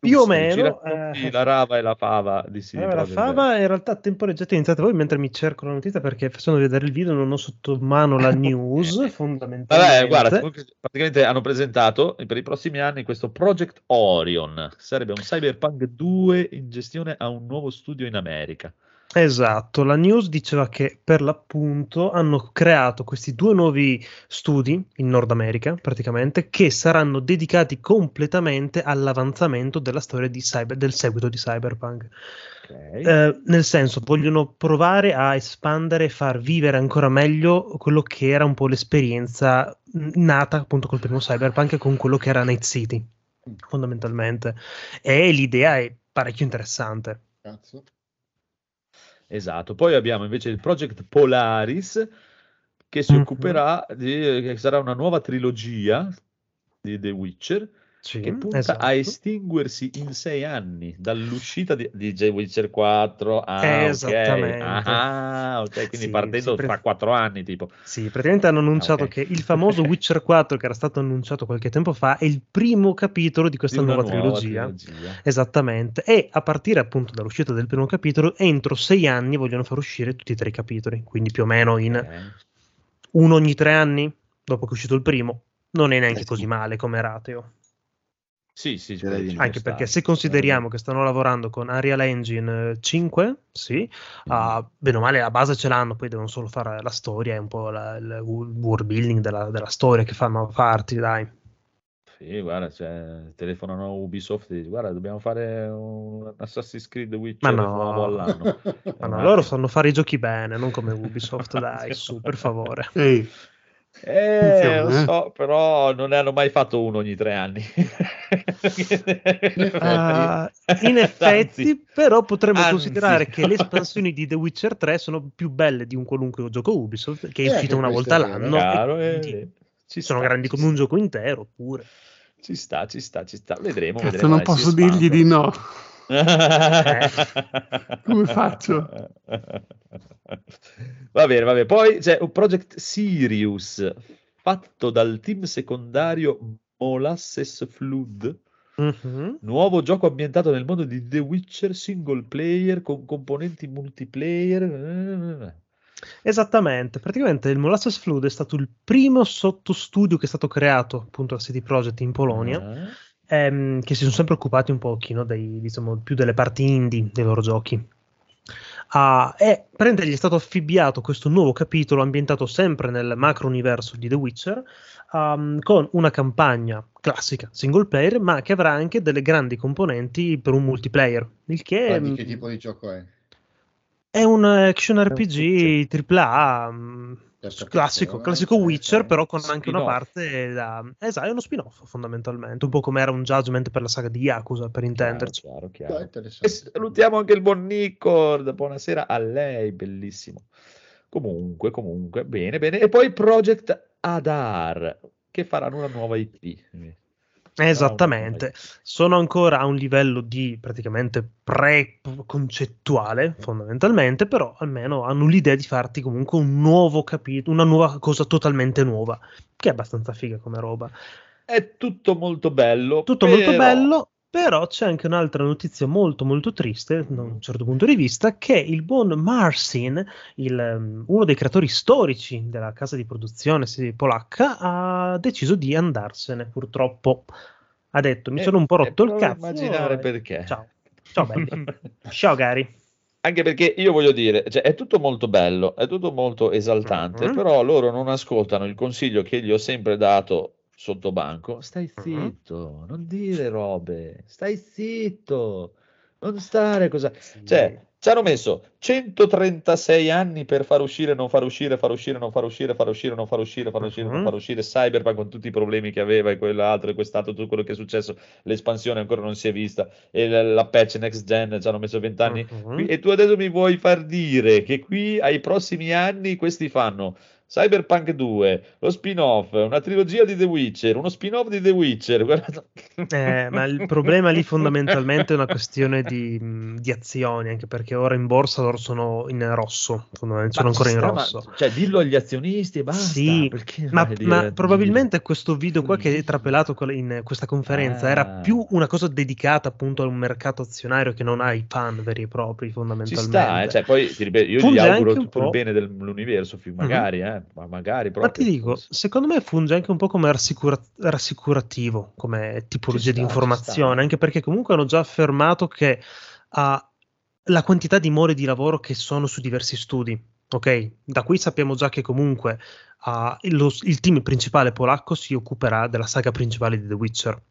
Più o meno, eh. la rava e la fava di Allora, la Red. fava in realtà temporeggiata è iniziata voi mentre mi cerco la notizia perché facendo vedere il video non ho sotto mano la news fondamentalmente. Vabbè, guarda, praticamente hanno presentato per i prossimi anni questo Project Orion. Sarebbe un Cyberpunk 2 in gestione a un nuovo studio in America. Esatto, la news diceva che per l'appunto hanno creato questi due nuovi studi in Nord America, praticamente, che saranno dedicati completamente all'avanzamento della storia di cyber- del seguito di Cyberpunk. Ok. Eh, nel senso, vogliono provare a espandere e far vivere ancora meglio quello che era un po' l'esperienza nata appunto col primo Cyberpunk e con quello che era Night City, fondamentalmente. E l'idea è parecchio interessante. Cazzo. Esatto. Poi abbiamo invece il Project Polaris che si Mhm. occuperà di che sarà una nuova trilogia di The Witcher Sì, che punta esatto. a estinguersi in sei anni dall'uscita di, di The Witcher 4. Ah, ok. Esattamente. Ah, ok, quindi Sì, partendo sì, pre- fra quattro anni, tipo. Sì, praticamente hanno annunciato Ah, ok. che il famoso Witcher 4, che era stato annunciato qualche tempo fa, è il primo capitolo di questa di una nuova, trilogia. trilogia. Esattamente, e a partire appunto dall'uscita del primo capitolo, entro sei anni vogliono far uscire tutti e tre i capitoli, quindi più o meno in Ok. uno ogni tre anni, dopo che è uscito il primo. Non è neanche Eh sì. così male come rateo, Sì, sì, anche stare. perché se consideriamo che stanno lavorando con Unreal Engine eh, 5, sì, ah, bene o male la base ce l'hanno, poi devono solo fare la storia e un po' la- il world building della, della storia che fanno farti, dai. Sì, guarda, cioè, telefonano a Ubisoft e dicono, guarda, dobbiamo fare un Assassin's Creed Witcher Ma no. nuovo all'anno. Ma Eh, no, loro sanno fare i giochi bene, non come Ubisoft, dai, su, per favore. Ehi, Eh, lo Funziona, eh? so, però non ne hanno mai fatto uno ogni tre anni. Ah, in effetti, Anzi, però potremmo anzi. considerare che le espansioni di The Witcher 3 sono più belle di un qualunque gioco Ubisoft che è Eh, uscito una volta l'anno. e Chiaro, eh, ci sono sta, grandi ci come un sta. gioco intero, pure. Ci sta, ci sta, ci sta. Vedremo, Cazzo, vedremo. non posso dirgli di no. Come faccio? Va bene, va bene. Poi c'è un Project Sirius fatto dal team secondario Molasses Flood. Mhm. Nuovo gioco ambientato nel mondo di The Witcher single player con componenti multiplayer. Esattamente, praticamente il Molasses Flood è stato il primo sottostudio che è stato creato appunto da CD Projekt in Polonia, Ah. ehm, che si sono sempre occupati un pochino dei, diciamo, più delle parti indie dei loro giochi. Ah, e praticamente gli è stato affibbiato questo nuovo capitolo ambientato sempre nel macro universo di The Witcher, um, con una campagna classica single player, ma che avrà anche delle grandi componenti per un multiplayer. Il che Ma di mm, che tipo di gioco è? è un action RPG AAA Terza classico, persona, classico ok, Witcher, però con anche una Spin-off. parte da... Esatto, è uno spin-off fondamentalmente, un po' come era un Judgment per la saga di Yakuza, per intenderci. Chiaro, chiaro, chiaro. E salutiamo anche il buon Nicord. Buonasera a lei, bellissimo. Comunque, comunque, bene, bene. E poi Project Adar, che faranno una nuova IP. Esattamente, sono ancora a un livello di praticamente pre-concettuale, fondamentalmente, però almeno hanno l'idea di farti comunque un nuovo capitolo, una nuova cosa totalmente nuova, che è abbastanza figa come roba. È tutto molto bello. Tutto molto però- bello, però c'è anche un'altra notizia molto molto triste da un certo punto di vista, che il buon Marcin, il, um, uno dei creatori storici della casa di produzione polacca, ha deciso di andarsene purtroppo. Ha detto, mi Eh, sono un po' eh, rotto il cazzo. immaginare e- perché. Ciao. Ciao belli. Ciao Gary. Anche perché io voglio dire, cioè, è tutto molto bello, è tutto molto esaltante, Mhm. però loro non ascoltano il consiglio che gli ho sempre dato sotto banco. Stai Mhm. zitto, non dire robe, stai zitto, non stare cosa. Cioè, ci hanno messo 136 anni per far uscire, non far uscire, far uscire, non far uscire, far uscire, non far uscire, far uscire, non Mhm. far uscire Cyberpunk con tutti i problemi che aveva e quell'altro e quest'altro, tutto quello che è successo, l'espansione ancora non si è vista e la, la patch next gen ci hanno messo 20 anni. Qui- E tu adesso mi vuoi far dire che qui ai prossimi anni questi fanno Cyberpunk 2, lo spin-off, una trilogia di The Witcher, uno spin-off di The Witcher. guarda- Eh, ma il problema lì fondamentalmente è una questione di, di azioni, anche perché ora in borsa loro sono in rosso, fondamentalmente sono ancora ci in sta, ma- rosso. cioè, dillo agli azionisti e basta. Sì, perché Ma, ma dire- probabilmente questo video qua che è trapelato in questa conferenza era Ah. più una cosa dedicata appunto a un mercato azionario che non ai fan veri e propri Ci fondamentalmente. sta, eh, cioè, poi ti ripeto, io Funge gli auguro tutto il bene dell'universo, fi- magari, eh, ma magari Ma proprio. ti dico, forse. secondo me funge anche un po' come rassicura- rassicurativo, come tipologia di sta, ci informazione, anche perché comunque hanno già affermato che ha la quantità di more di lavoro che sono su diversi studi. Ok, da qui sappiamo già che comunque ah, lo- il team principale polacco si occuperà della saga principale di The Witcher.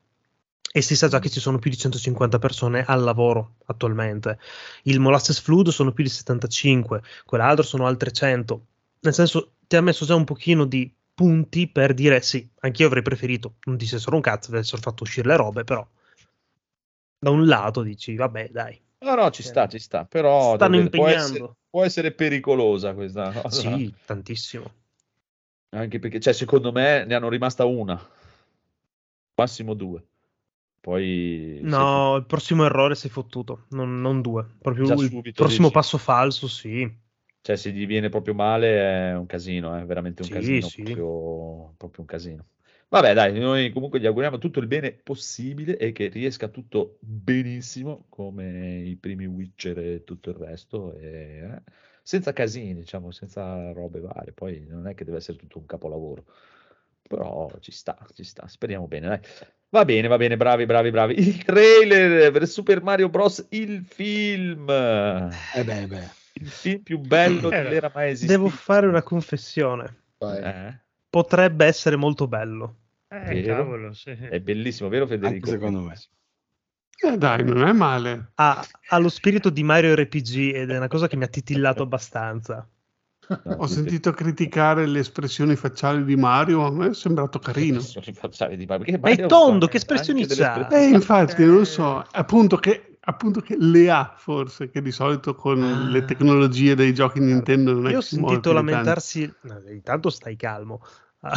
E si sa già che ci sono più di 150 persone al lavoro attualmente. Il Molasses Flood sono più di 75, quell'altro sono altre 100. Nel senso, ti ha messo già un pochino di punti per dire sì, anch'io avrei preferito, non dissero un cazzo, avessero fatto uscire le robe, però da un lato dici, vabbè, dai, No, no, ci sta, ci sta, però stanno può impegnando. essere, può essere pericolosa questa cosa. Sì, tantissimo. Anche perché, cioè, secondo me ne hanno rimasta una, massimo due. Poi No, il prossimo errore sei fottuto, non, non due. Proprio il prossimo dici. passo falso, sì. Cioè, se gli viene proprio male è un casino, è veramente un Sì, casino, sì. proprio, proprio un casino. Vabbè, dai, noi comunque gli auguriamo tutto il bene possibile e che riesca tutto benissimo come i primi Witcher e tutto il resto, e, eh, senza casini, diciamo, senza robe varie. Poi non è che deve essere tutto un capolavoro, però ci sta, ci sta, speriamo bene, dai. Va bene, va bene, bravi, bravi, bravi. Il trailer per Super Mario Bros. il film. Eh beh, beh. Il film più bello Eh, dell'era mai esistito. Devo fare una confessione. Eh? Potrebbe essere molto bello. Eh, cavolo, sì. È bellissimo, vero Federico? Anche secondo me. Eh, dai, non è male. Ha, ha lo spirito di Mario RPG ed è una cosa che mi ha titillato abbastanza. No, Ho sentito criticare le espressioni facciali di Mario, a me è sembrato carino. Di Mario, perché Ma è Mario tondo, fa che espressioni c'ha? Eh, infatti, non lo so, appunto che, appunto che le ha forse, che di solito con Ah. le tecnologie dei giochi Nintendo non è Io ho che si muove sentito lamentarsi. no, intanto stai calmo. Ah,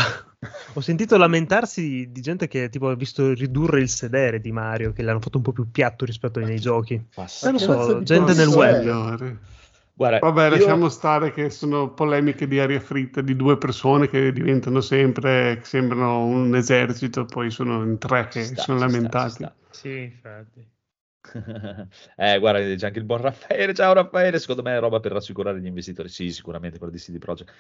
ho sentito lamentarsi di, gente che tipo ha visto ridurre il sedere di Mario, che l'hanno fatto un po' più piatto rispetto ai miei giochi. Non so, gente nel web. Guarda, Vabbè, io- lasciamo stare che sono polemiche di aria fritta di due persone che diventano sempre, che sembrano un esercito, poi sono in tre che sta, sono ci sta, lamentati. sta. Sì, infatti. Eh, guarda, c'è anche il buon Raffaele. Ciao Raffaele, secondo me è roba per rassicurare gli investitori. Sì, sicuramente quella di CD Projekt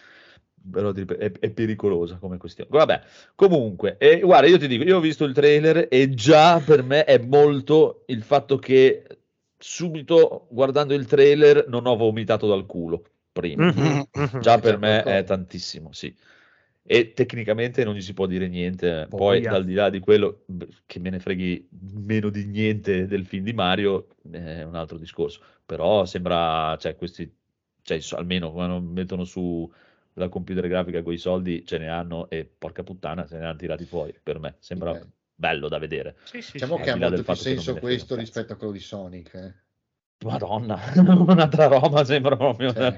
però è, è pericolosa come questione. Vabbè, comunque, eh, guarda, io ti dico, io ho visto il trailer e già per me è molto il fatto che subito guardando il trailer non ho vomitato dal culo prima. Mhm, mhm. Già per me è tantissimo, sì. E tecnicamente non gli si può dire niente. Boia. Poi, dal di là di quello, che me ne freghi meno di niente del film di Mario, è un altro discorso. Però sembra, cioè, questi, cioè, almeno quando mettono su la computer grafica con i soldi, ce ne hanno e porca puttana, se ne hanno tirati fuori. Per me sembra Ok. bello da vedere. Sì, sì, Diciamo sì. che ha Al molto più senso questo rispetto a quello di Sonic. eh. Madonna, un'altra roba sembra proprio. Cioè,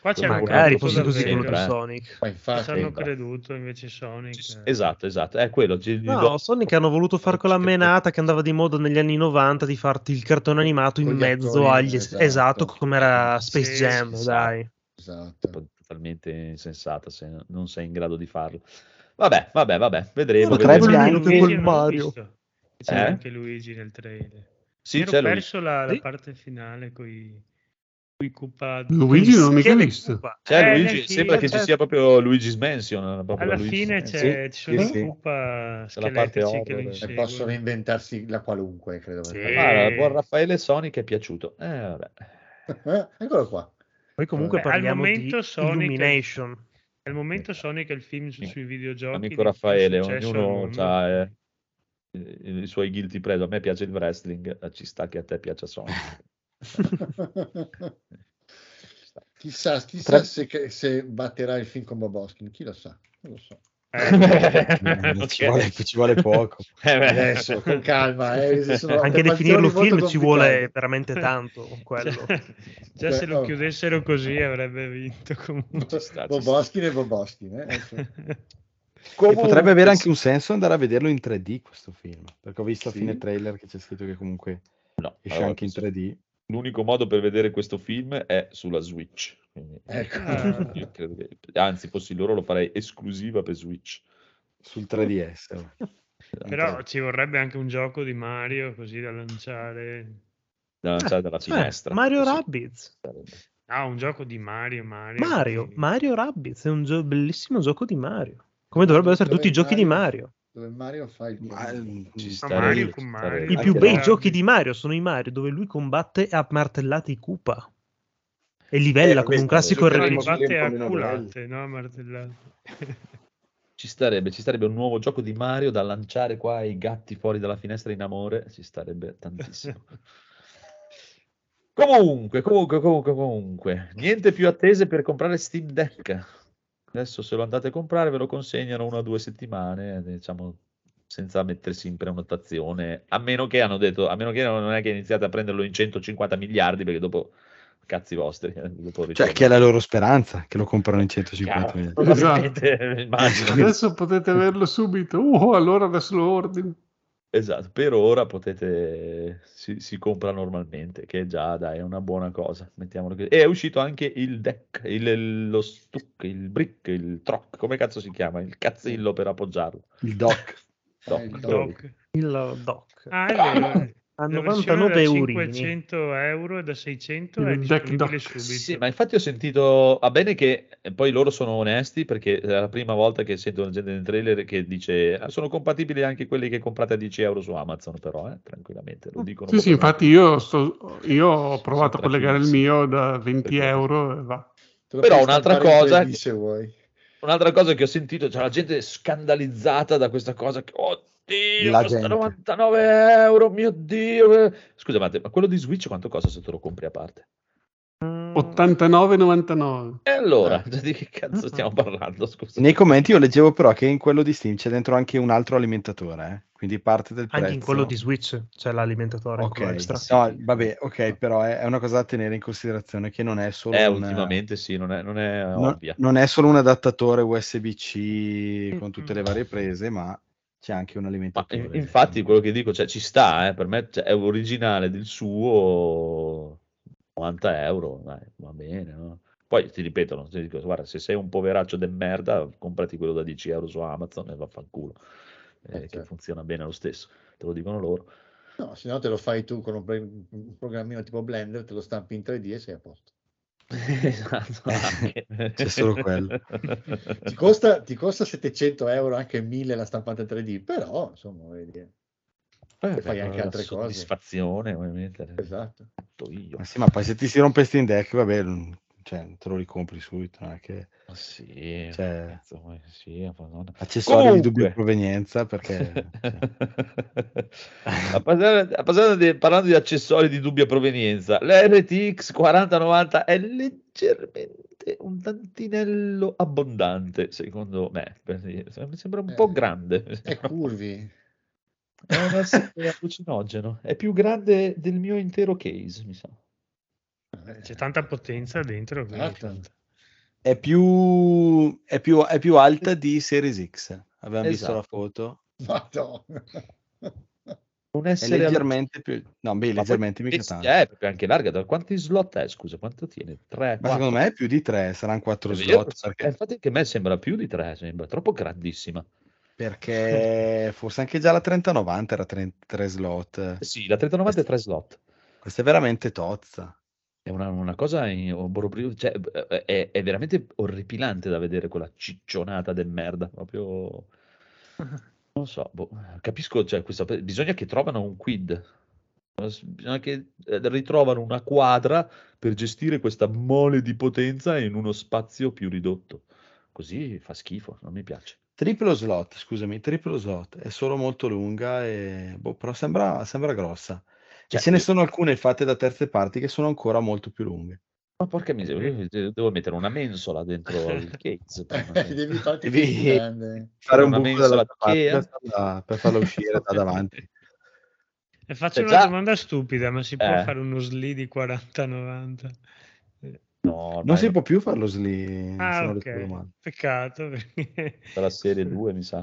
Qua c'è Magari fosse così quello di Eh. Sonic. Ci infatti, hanno creduto invece Sonic. Esatto, esatto, è quello. No, do- Sonic hanno voluto fare quella menata che andava di moda negli anni 90 di farti il cartone animato in mezzo attori, agli... esatto. Esatto, come era Space Sì, Jam, sì, dai. esatto. totalmente insensata se non sei in grado di farlo. Vabbè, vabbè, vabbè, vedremo. Potrebbe anche quel Mario. C'è Eh? anche Luigi nel trailer. Sì, c'è lui. perso la, la Sì. parte finale con i Koopa. Luigi non l'ho mica visto. C'è Eh, Luigi, sembra che ci c'è- sia proprio Luigi's Mansion. proprio Alla la Luigi's fine c'è, Sì, ci sono sì, i sì. C'è parte scheletrici che lo horror. E possono inventarsi la qualunque, credo. Sì. Guarda, al buon Raffaele Sonic è piaciuto. Eh, vabbè. Eh, eccolo qua. Poi comunque Beh, al parliamo momento di Sonic- Illumination. Al momento Sonic è il film su- sui videogiochi Amico Raffaele, ognuno ha eh, i, i suoi guilty pleasure. A me piace il wrestling, eh, ci sta che a te piaccia Sonic. chissà chissà Potrebbe- se, se batterà il film con Bob Hoskin, chi lo sa. Non lo so. Eh, ci, vuole, ci vuole poco. Eh, beh. Adesso, con calma. eh, Anche definirlo film ci vuole veramente tanto. Quello. Già, già se lo Oh. chiudessero così avrebbe vinto comunque. Ci sta, ci Bob sta. Hoskin e Bob Hoskin. eh, ecco. E potrebbe avere anche un senso andare a vederlo in 3D questo film, perché ho visto a Sì. fine trailer che c'è scritto che comunque No, esce allora, anche in 3D. L'unico modo per vedere questo film è sulla Switch. Ecco. Ah. io credo che- anzi, fossi loro lo farei esclusiva per Switch. sul 3DS. Però ci vorrebbe anche un gioco di Mario così da lanciare. Da lanciare dalla Eh, finestra. Mario Così Rabbids. Ah, un gioco di Mario. Mario, Mario. Mario Rabbids è un gio- bellissimo gioco di Mario. Come dovrebbero essere Dove tutti i giochi di Mario- Mario. Dove Mario fa il Ma, pianino. Ci mm, starebbe, Mario ci con starebbe. Mario. I Anche più bei giochi di Mario sono i Mario dove lui combatte a martellate i Koopa. E livella Eh, come un classico RPG. su- batte a culate, no? a Martellate. Ci starebbe, ci starebbe un nuovo gioco di Mario da lanciare qua ai gatti fuori dalla finestra in amore. Ci starebbe tantissimo. Comunque, comunque, comunque, comunque, niente più attese per comprare Steam Deck. Adesso se lo andate a comprare ve lo consegnano una o due settimane, diciamo, senza mettersi in prenotazione, a meno che hanno detto, a meno che non è che iniziate a prenderlo in 150 miliardi, perché dopo cazzi vostri. eh, dopo Cioè, che è la loro speranza che lo comprano in 150 Chiaro, mila. probabilmente, immagino. Adesso potete averlo subito. Uh, allora adesso lo ordino. Esatto, per ora potete, si, si compra normalmente, che già dai, è una buona cosa, mettiamolo così. E è uscito anche il deck, il- lo stuck, il brick, il troc, come cazzo si chiama? Il cazzillo per appoggiarlo. Il doc. Doc, Eh, il lì. Doc. Il doc. Ah, è vero. A La versione 99 da euro. 500 euro e da 600 è disponibile. Sì, ma infatti ho sentito, va bene che eh, poi loro sono onesti perché è la prima volta che sento la gente nel trailer che dice "Ah, sono compatibili anche quelli che comprate a 10 euro su Amazon, però eh, tranquillamente lo dicono. Sì, sì, infatti io, sto- io ho provato a collegare il mio da 20 Perché- euro e va. Però un'altra cosa- 3D se vuoi. Un'altra cosa che ho sentito, c'è la gente scandalizzata da questa cosa che, oddio, La costa gente. 99 euro, mio Dio. eh." Scusa, Matte, ma quello di Switch quanto costa se te lo compri a parte? Mm, 89,99. E allora, Eh. di che cazzo stiamo parlando? Scusa. Nei commenti io leggevo però che in quello di Steam c'è dentro anche un altro alimentatore, eh? quindi parte del prezzo. Anche in quello di Switch c'è l'alimentatore, Ok, quello extra. no, vabbè, ok, però è, una cosa da tenere in considerazione che non è solo Eh, un, ultimamente sì, non è, non è non, non è solo un adattatore USB-C con tutte le varie prese, ma c'è anche un Ma alimentatore. in- infatti quello che dico, cioè, ci sta, eh, per me cioè, è originale del suo 90 euro, dai, va bene, no? Poi ti ripetono, ti dico, guarda, se sei un poveraccio de merda, comprati quello da 10 euro su Amazon e vaffanculo, eh, Eh, che certo. funziona bene lo stesso, te lo dicono loro. No, se no te lo fai tu con un, pre- un programmino tipo Blender, te lo stampi in 3D e sei a posto. esatto. C'è solo quello. Ti costa, ti costa 700 euro, anche 1000 la stampante 3D, però insomma, vedi. eh. Poi, E fai anche altre cose. soddisfazione, ovviamente. Esatto. Ma sì, ma poi se ti si rompe Steam Deck, vabbè, cioè, te lo ricompri subito, non è che Ma sì, Cioè- cazzo, sì, accessori di Comunque. dubbia provenienza, perché A parlare- a parlando, di, parlando di accessori di dubbia provenienza, la RTX 4090 è leggermente un tantinello abbondante, secondo me. Mi sembra un po' Eh, grande. È curvi. È un allucinogeno. È più grande del mio intero case, mi sa. Eh, C'è tanta potenza dentro. Esatto. tanta- è, più, è, più, è più alta di Series X. Avevamo visto la Esatto. foto. Madonna. Un È essere leggermente più... No, beh, Ma poi- leggermente mica eh, tanto. È proprio anche larga. Da quanti slot è? Scusa, quanto tiene? Tre, Ma secondo me è più di tre, saranno quattro È vero, slot, perché, Eh, infatti che a me sembra più di tre, sembra troppo grandissima. perché forse anche già la 3090 era 33 slot. Eh Sì, la 3090 è tre slot. Questa è veramente tozza. È una, una cosa in- cioè, eh, è, è veramente orripilante da vedere quella ciccionata del merda, proprio... Non so, boh, capisco, cioè, questa, bisogna che trovano un quid, bisogna che eh, ritrovano una quadra per gestire questa mole di potenza in uno spazio più ridotto. Così fa schifo, non mi piace. Triplo slot, scusami, triplo slot. È solo molto lunga, e, boh, però sembra, sembra grossa. Cioè, ce ne io- sono alcune fatte da terze parti che sono ancora molto più lunghe. Ma porca miseria, devo mettere una mensola dentro il case. Eh, devi Devi-. Fare un buco dall'altra parte per farla, uscire da davanti. E faccio Cioè, una già- domanda stupida, ma si può Eh. fare uno SLI di 40-90? Eh, No, Non dai, si può più farlo sli, se Ah, non ricordo ok. male. Peccato. Perché... dalla serie 2, mi sa,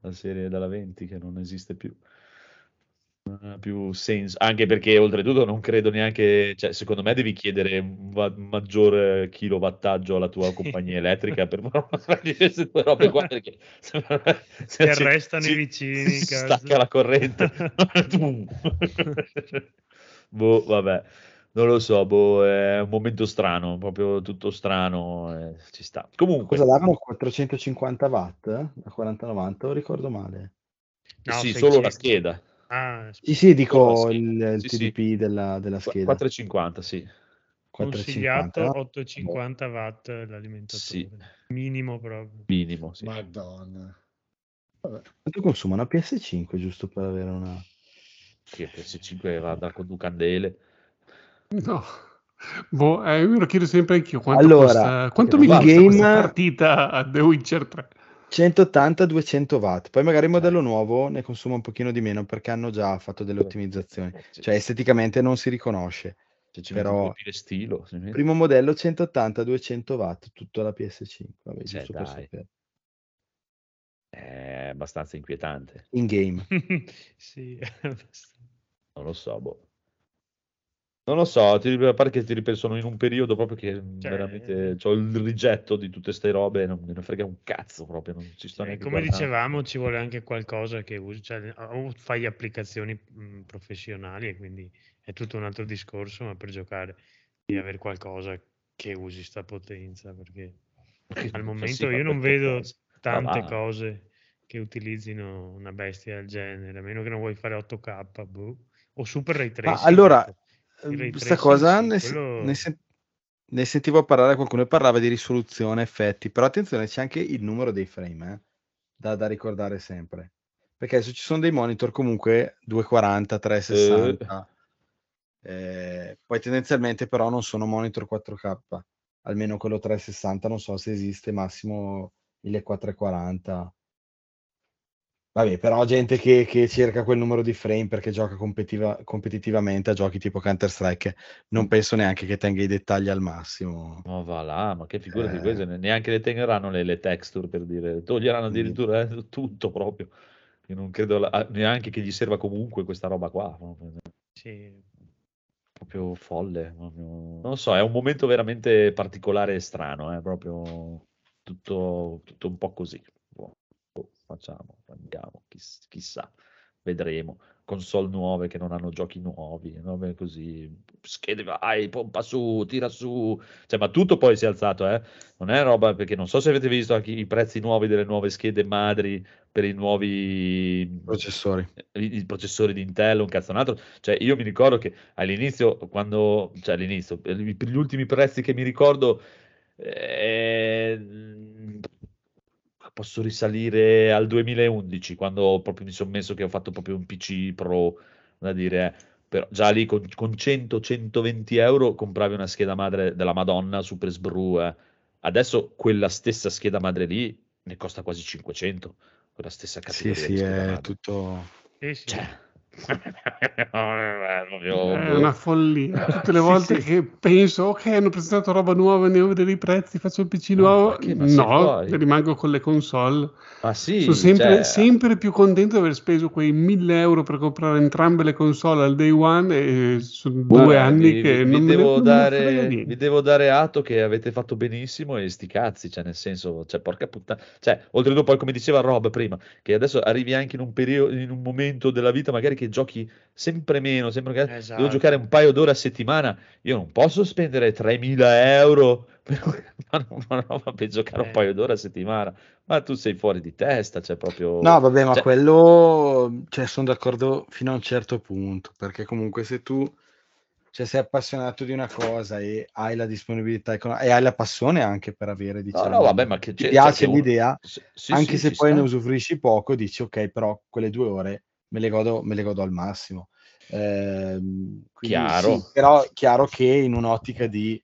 la serie della 20 che non esiste più. Non ha più senso, anche perché oltretutto non credo neanche, cioè secondo me devi chiedere un va- maggiore kilowattaggio alla tua compagnia elettrica per fare queste due robe qua perché se- arrestano si- i vicini. si cazzo. stacca la corrente. boh, vabbè, non lo so, boh, è un momento strano, proprio tutto strano, eh, ci sta. Comunque, Cosa davano? 450 watt? Da 4090? O ricordo male? No, sì, 600. solo la scheda. Ah, Sì, sì, dico il, Sì, sì. TDP della, della scheda. 450, sì. consigliato 450. 850 watt l'alimentatore. Sì. Minimo proprio. Minimo, sì. Madonna. Quanto consuma una PS5 giusto per avere una... Che PS5 va da con due candele. No. Boh, eh, io me lo chiedo sempre anch'io. Quanto Allora, costa, quanto mi game- questa partita a The Witcher 3? 180-200 watt. Poi magari il modello nuovo ne consuma un pochino di meno perché hanno già fatto delle ottimizzazioni. Sì. Cioè esteticamente non si riconosce. Se ci però- stilo. Primo modello 180-200 watt, tutto la PS5. Vabbè, Cioè, giusto per dai. sapere. È abbastanza inquietante. In game. sì, Non lo so, boh. Non lo so, ti, a parte che ti ripeto, sono in un periodo proprio che Cioè, veramente ho il rigetto di tutte ste robe, non me ne frega un cazzo proprio, non ci sto Eh, neanche come guardando. dicevamo, ci vuole anche qualcosa che usi, cioè, o fai applicazioni mh, professionali e quindi è tutto un altro discorso, ma per giocare devi avere qualcosa che usi sta potenza, perché al momento io non vedo cosa? tante va. cose che utilizzino una bestia del genere, a meno che non vuoi fare 8K, boh. o super ray tracing. allora, ecco. Questa tracing, cosa sì, ne, se- quello- ne sen- ne sentivo parlare qualcuno parlava di risoluzione, effetti, però attenzione, c'è anche il numero dei frame, eh, da, da ricordare sempre. Perché adesso ci sono dei monitor comunque 240, 360, Eh, poi tendenzialmente però non sono monitor 4K, almeno quello 360 non so se esiste, massimo 1440. Vabbè, però gente che, che cerca quel numero di frame perché gioca competitiva- competitivamente a giochi tipo Counter-Strike, non penso neanche che tenga i dettagli al massimo. Ma va là, ma che figurati Eh. queste, ne- neanche le tengeranno le, le texture per dire, toglieranno addirittura eh, tutto proprio. Io non credo la- neanche che gli serva comunque questa roba qua. no? Sì. Proprio folle. proprio- Non lo so, è un momento veramente particolare e strano, eh, proprio tutto, tutto un po' così. Facciamo, andiamo, chiss- chissà, vedremo. Console nuove che non hanno giochi nuovi, robe così, schede vai, pompa su, tira su, cioè, ma tutto poi si è alzato, eh? Non è roba perché non so se avete visto anche i prezzi nuovi delle nuove schede madri per i nuovi Processori. i, i processori di Intel, un cazzonato. Cioè, io mi ricordo che all'inizio, quando, cioè all'inizio, per gli ultimi prezzi che mi ricordo, eh, posso risalire al 2011, quando proprio mi sono messo che ho fatto proprio un PC Pro, da dire, eh, però già lì con, con 100-120 euro compravi una scheda madre della Madonna Super Sbru. eh. Adesso quella stessa scheda madre lì ne costa quasi 500, quella stessa Sì, categoria sì, scheda è madre. tutto... Sì, sì. Cioè, è una follia. Tutte le Sì, volte sì. che penso, ok, hanno presentato roba nuova, andiamo a vedere i prezzi, faccio il PC No, nuovo. ma che- ma sei no, rimango con le console. Ma sì, Sono sempre, cioè, sempre più contento di aver speso quei 1000 euro per comprare entrambe le console al day one e sono guarda, due anni vi, che vi- vi non ne, devo non ne dare, niente. vi devo dare atto che avete fatto benissimo e sti cazzi, cioè nel senso, cioè porca puttana, cioè oltretutto poi come diceva Rob prima, che adesso arrivi anche in un periodo, in un momento della vita magari che giochi sempre meno, sempre che devo Esatto. giocare un paio d'ore a settimana, io non posso spendere 3000 euro per, una roba per giocare un Eh. paio d'ore a settimana, ma tu sei fuori di testa, cioè proprio... No, vabbè, ma cioè, quello, cioè, sono d'accordo fino a un certo punto, perché comunque se tu, cioè, sei appassionato di una cosa e hai la disponibilità economica e hai la passione anche per avere, No, diciamo, no, vabbè, ma che ti cioè piace che uno... l'idea, Sì, sì, anche sì, se poi sta. ne usufruisci poco, dici ok, però quelle due ore me le godo, me le godo al massimo. Quindi Chiaro. sì, però chiaro che in un'ottica di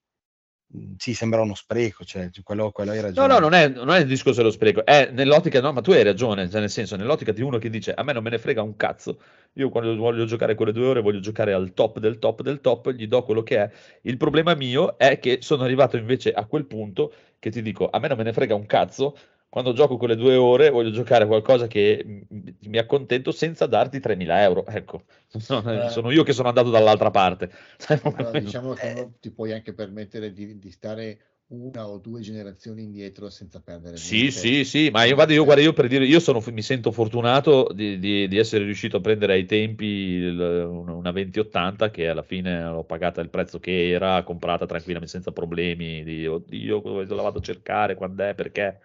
mh, sì, sembra uno spreco, cioè quello, quello hai No, ragione. no, non è, non è il discorso dello spreco, è nell'ottica, no, ma tu hai ragione, cioè nel senso, nell'ottica di uno che dice a me non me ne frega un cazzo, io quando voglio giocare quelle due ore voglio giocare al top del top del top, gli do quello che è. Il problema mio è che sono arrivato invece a quel punto che ti dico a me non me ne frega un cazzo, quando gioco quelle due ore voglio giocare qualcosa che m- mi accontento senza darti 3.000 euro, ecco, sono, Eh. sono io che sono andato dall'altra parte. Allora, diciamo che Eh. non ti puoi anche permettere di, di stare una o due generazioni indietro senza perdere Sì, niente. sì, sì, ma io, guarda, io, guarda, io per dire, io sono, mi sento fortunato di, di- di essere riuscito a prendere ai tempi il- una una 2080 che alla fine l'ho pagata il prezzo che era, comprata tranquillamente senza problemi, di oddio, dove la vado a cercare, quando è, perché,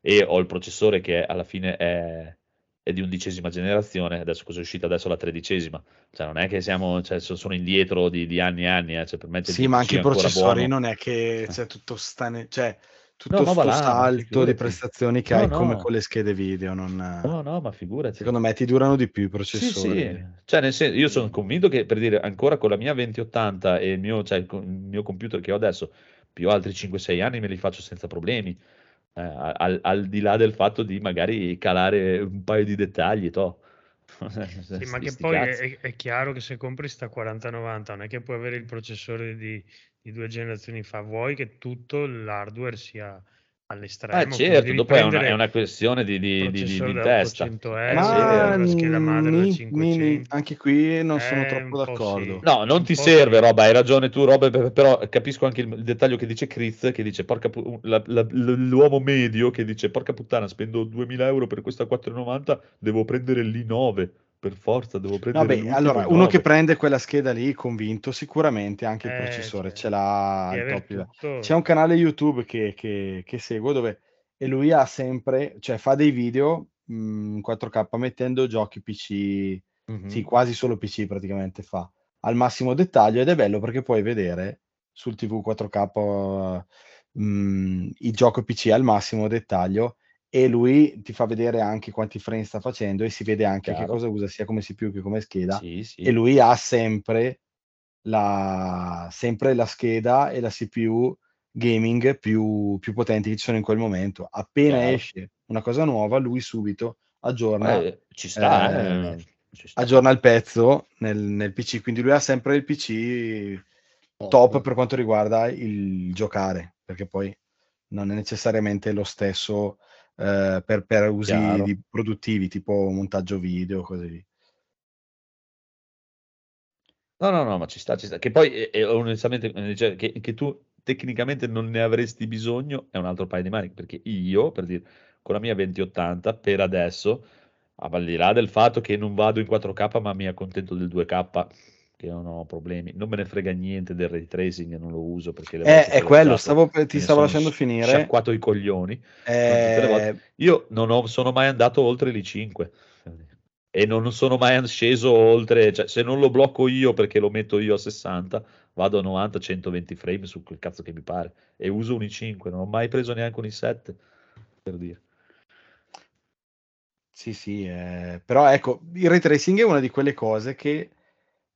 e ho il processore che alla fine è, è di undicesima generazione, adesso cosa è uscita adesso la tredicesima, cioè non è che siamo, cioè, so- sono indietro di, di anni e anni, eh, cioè, per me Sì, ma anche i processori buono. non è che Eh. c'è tutto stane... cioè, tutto No, là, salto di prestazioni che No, hai come no. con le schede video. Non... No, no, ma figurati. Secondo me ti durano di più i Sì, processori. sì, cioè nel senso, io sono convinto che per dire ancora con la mia 2080 e il mio, cioè, il mio computer che ho adesso, più altri 5-6 anni me li faccio senza problemi, Eh, al, al di là del fatto di magari calare un paio di dettagli, toh. Sì, ma che poi è, è chiaro che se compri sta 4090 non è che puoi avere il processore di, di due generazioni fa, vuoi che tutto l'hardware sia all'estremo. Ah, certo, dopo è una, è una questione di, di- di- di- testa. 800 Eh, sì, Ma ni- ni- 500. anche qui non sono troppo d'accordo. sì. No, non Un ti serve, sì. roba, hai ragione tu, roba, pe- però capisco anche il, il dettaglio che dice Chris, che dice, porca pu- la- la- l- l'uomo medio che dice, porca puttana, spendo 2000 euro per questa 490, devo prendere l'I9, per forza, devo prendere Vabbè, l'ultimo allora, i9. uno che prende quella scheda lì, convinto, sicuramente anche il Eh, processore cioè, ce l'ha. C'è un canale YouTube che, che- che seguo dove e lui ha sempre, cioè fa dei video mh, in 4K mettendo giochi PC, Mhm. sì, quasi solo PC praticamente fa, al massimo dettaglio ed è bello perché puoi vedere sul TV 4K mh, il gioco PC al massimo dettaglio e lui ti fa vedere anche quanti frame sta facendo e si vede anche che Chiaro. cosa usa sia come CPU che come scheda Sì, sì. e lui ha sempre la, sempre la scheda e la CPU gaming più, più potenti che ci sono in quel momento. Appena Chiaro. esce una cosa nuova, lui subito aggiorna, Eh, ci sta, eh, eh, ci sta. aggiorna il pezzo nel, nel PC, quindi lui ha sempre il PC top per quanto riguarda il giocare, perché poi non è necessariamente lo stesso eh, per, per usi produttivi, tipo montaggio video, così. No, no, no, ma ci sta, ci sta. Che poi, eh, eh, onestamente, eh, cioè, che, che tu tecnicamente non ne avresti bisogno è un altro paio di maniche, perché io, per dire, con la mia 2080, per adesso, al di là del fatto che non vado in 4K, ma mi accontento del 2K, che non ho problemi, non me ne frega niente del ray tracing, non lo uso perché Eh, è quello, stavo, me ti stavo lasciando sci- finire. sciacquato i coglioni. Eh. Io non ho- sono mai andato oltre l'i5 e non sono mai sceso oltre, cioè se non lo blocco io perché lo metto io a 60, vado a 90, 120 frame su quel cazzo che mi pare e uso un i5, non ho mai preso neanche un i7 per dire. Sì, sì, eh, però ecco, il ray tracing è una di quelle cose che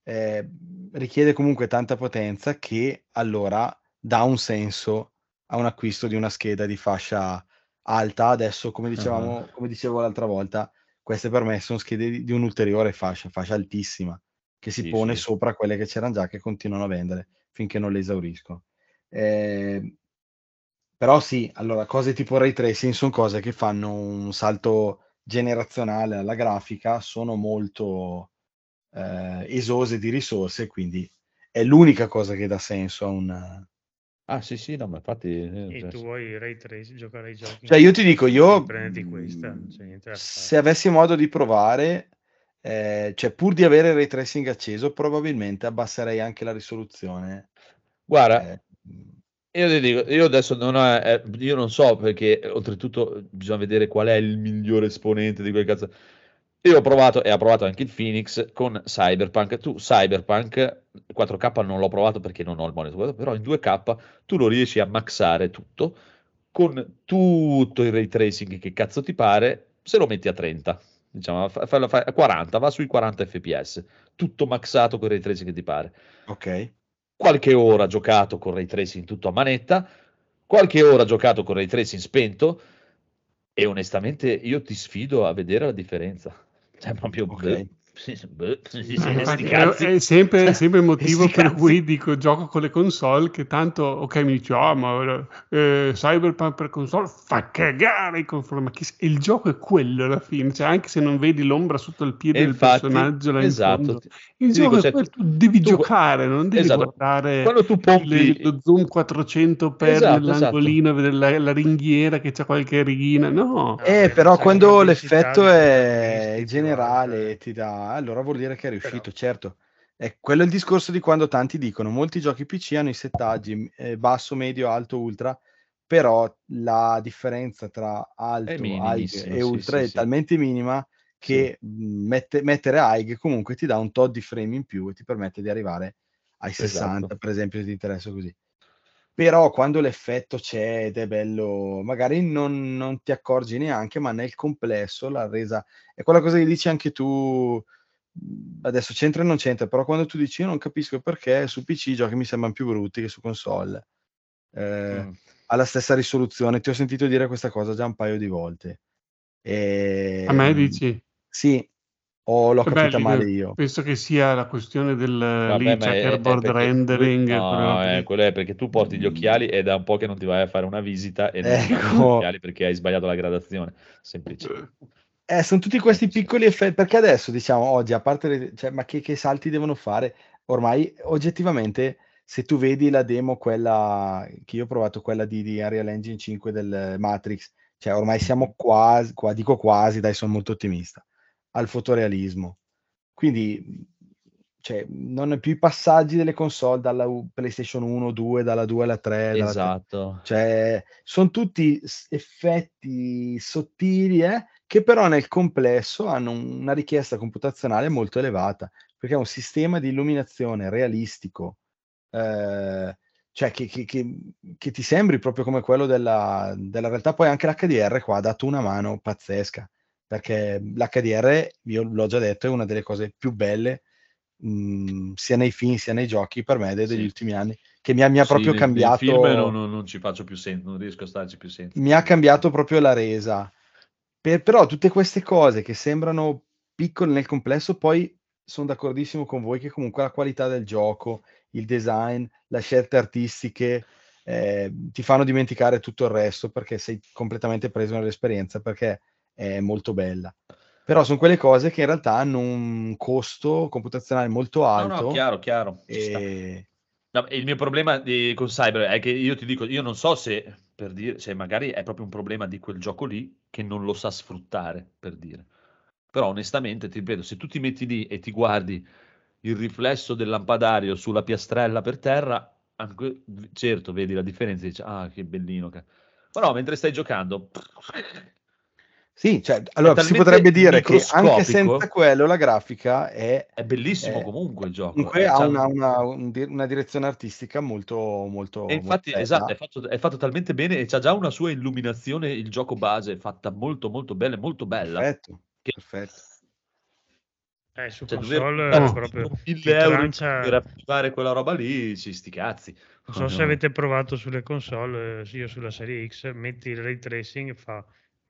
eh, richiede comunque tanta potenza che allora dà un senso a un acquisto di una scheda di fascia alta. Adesso, come dicevamo, Ah. come dicevo l'altra volta, queste per me sono schede di, di un'ulteriore fascia, fascia altissima, che si Sì, pone sì. sopra quelle che c'erano già che continuano a vendere finché non le esauriscono. Eh, però sì, allora cose tipo ray tracing sono cose che fanno un salto generazionale alla grafica, sono molto eh, esose di risorse, quindi è l'unica cosa che dà senso a un... Ah sì sì, no, ma infatti... eh, E cioè, tu vuoi ray tracing, giocare ai giochi? Cioè io ti dico, io Prenditi questa, non c'è niente da se avessi modo di provare, eh, cioè pur di avere il ray tracing acceso, probabilmente abbasserei anche la risoluzione. Guarda, eh, Io ti dico, io adesso non, ho, eh, io non so perché oltretutto bisogna vedere qual è il migliore esponente di quel cazzo. Io ho provato e ha provato anche il Phoenix con Cyberpunk. Tu Cyberpunk 4K non l'ho provato perché non ho il monitor, però in 2K tu lo riesci a maxare tutto con tutto il ray tracing che cazzo ti pare, se lo metti a 30, diciamo fa- fa- fa- a 40, va sui 40 fps, tutto maxato con il ray tracing che ti pare ok. qualche ora giocato con ray tracing tutto a manetta, qualche ora giocato con ray tracing spento e onestamente io ti sfido a vedere la differenza. Cioè proprio Ok. beh, sì, Eh, infatti, è, sempre, sempre il motivo per cazzi. cui dico gioco con le console che tanto ok mi dice oh ma eh, Cyberpunk per console fa cagare i console ma chi il gioco è quello alla fine cioè anche se non vedi l'ombra sotto il piede E del infatti, personaggio là in esatto, fondo, ti- il ti gioco dico, è cioè, quello tu- devi tu- giocare non devi esatto, guardare quando tu il- pompi lo zoom 400 per Esatto, nell'angolino vedere la, la ringhiera che c'ha qualche righina no. Eh, però sai, quando l'effetto è generale più e ti dà, allora vuol dire che è riuscito, Però- certo. È quello è il discorso di quando tanti dicono, molti giochi PC hanno i settaggi eh, basso, medio, alto, ultra, però la differenza tra alto, high e ultra sì, è sì. talmente minima che mette- mettere high comunque ti dà un tot di frame in più e ti permette di arrivare ai 60, Esatto. per esempio, se ti interessa così. Però quando l'effetto c'è ed è bello, magari non, non ti accorgi neanche, ma nel complesso la resa è quella cosa che dici anche tu. mh, Adesso c'entra e non c'entra, però quando tu dici io non capisco perché su PC i giochi mi sembrano più brutti che su console, eh, Mm. alla stessa risoluzione. Ti ho sentito dire questa cosa già un paio di volte. E, a me mh, dici Sì, o l'ho Beh, capita male io. penso che sia la questione del Vabbè, checkerboard rendering no, quelle robe eh, quello è perché tu porti gli occhiali e da un po' che non ti vai a fare una visita e non ti Ecco. fanno gli occhiali perché hai sbagliato la gradazione. Semplice. Eh, sono tutti questi piccoli effetti, perché adesso diciamo oggi, a parte, le- cioè, ma che, che salti devono fare? Ormai oggettivamente, se tu vedi la demo, quella che io ho provato, quella di, di Unreal Engine 5 del Matrix, cioè ormai siamo quasi, qua dico quasi, dai, sono molto ottimista, al fotorealismo. Quindi, cioè, non è più i passaggi delle console dalla PlayStation 1, 2, dalla 2 alla 3, dalla 3 Esatto. cioè, sono tutti effetti sottili, eh, che però nel complesso hanno un- una richiesta computazionale molto elevata, perché è un sistema di illuminazione realistico, eh, cioè che, che- che- che ti sembri proprio come quello della, della realtà. Poi anche l'HDR qua ha dato una mano pazzesca, perché l'HDR, io l'ho già detto, è una delle cose più belle mh, sia nei film sia nei giochi, per me degli Sì. ultimi anni, che mi ha, mi ha Sì, proprio nel cambiato. film non, non- non ci faccio più senso, non riesco a starci più senso. mi ha cambiato proprio la resa. Per- però tutte queste cose che sembrano piccole nel complesso, poi sono d'accordissimo con voi che comunque la qualità del gioco, il design, le scelte artistiche eh, ti fanno dimenticare tutto il resto perché sei completamente preso nell'esperienza perché è molto bella. Però sono quelle cose che in realtà hanno un costo computazionale molto No, alto no, chiaro, chiaro. sta. e No, il mio problema di- con Cyber è che io ti dico, io non so se, per dire, se magari è proprio un problema di quel gioco lì che non lo sa sfruttare, per dire. Però onestamente, ti ripeto, se tu ti metti lì e ti guardi il riflesso del lampadario sulla piastrella per terra, anche- certo, vedi la differenza e dici, ah, che bellino. che-". Però mentre stai giocando, Sì, cioè, allora si potrebbe dire che anche senza quello la grafica è è bellissimo Eh, comunque il gioco. comunque eh, ha c'ha- una, una- una direzione artistica molto, molto, E infatti, molto esatto, è fatto, è fatto talmente bene e c'ha già una sua illuminazione, il gioco base è fatta molto molto bella, molto bella. Perfetto, Che- perfetto. Eh, su Cioè, console dover eh, proprio tipo ti 1000 euro trancia- per attivare quella roba lì, ci sti cazzi. Non so se avete provato sulle console, eh, io sulla serie X, metti il ray tracing e fa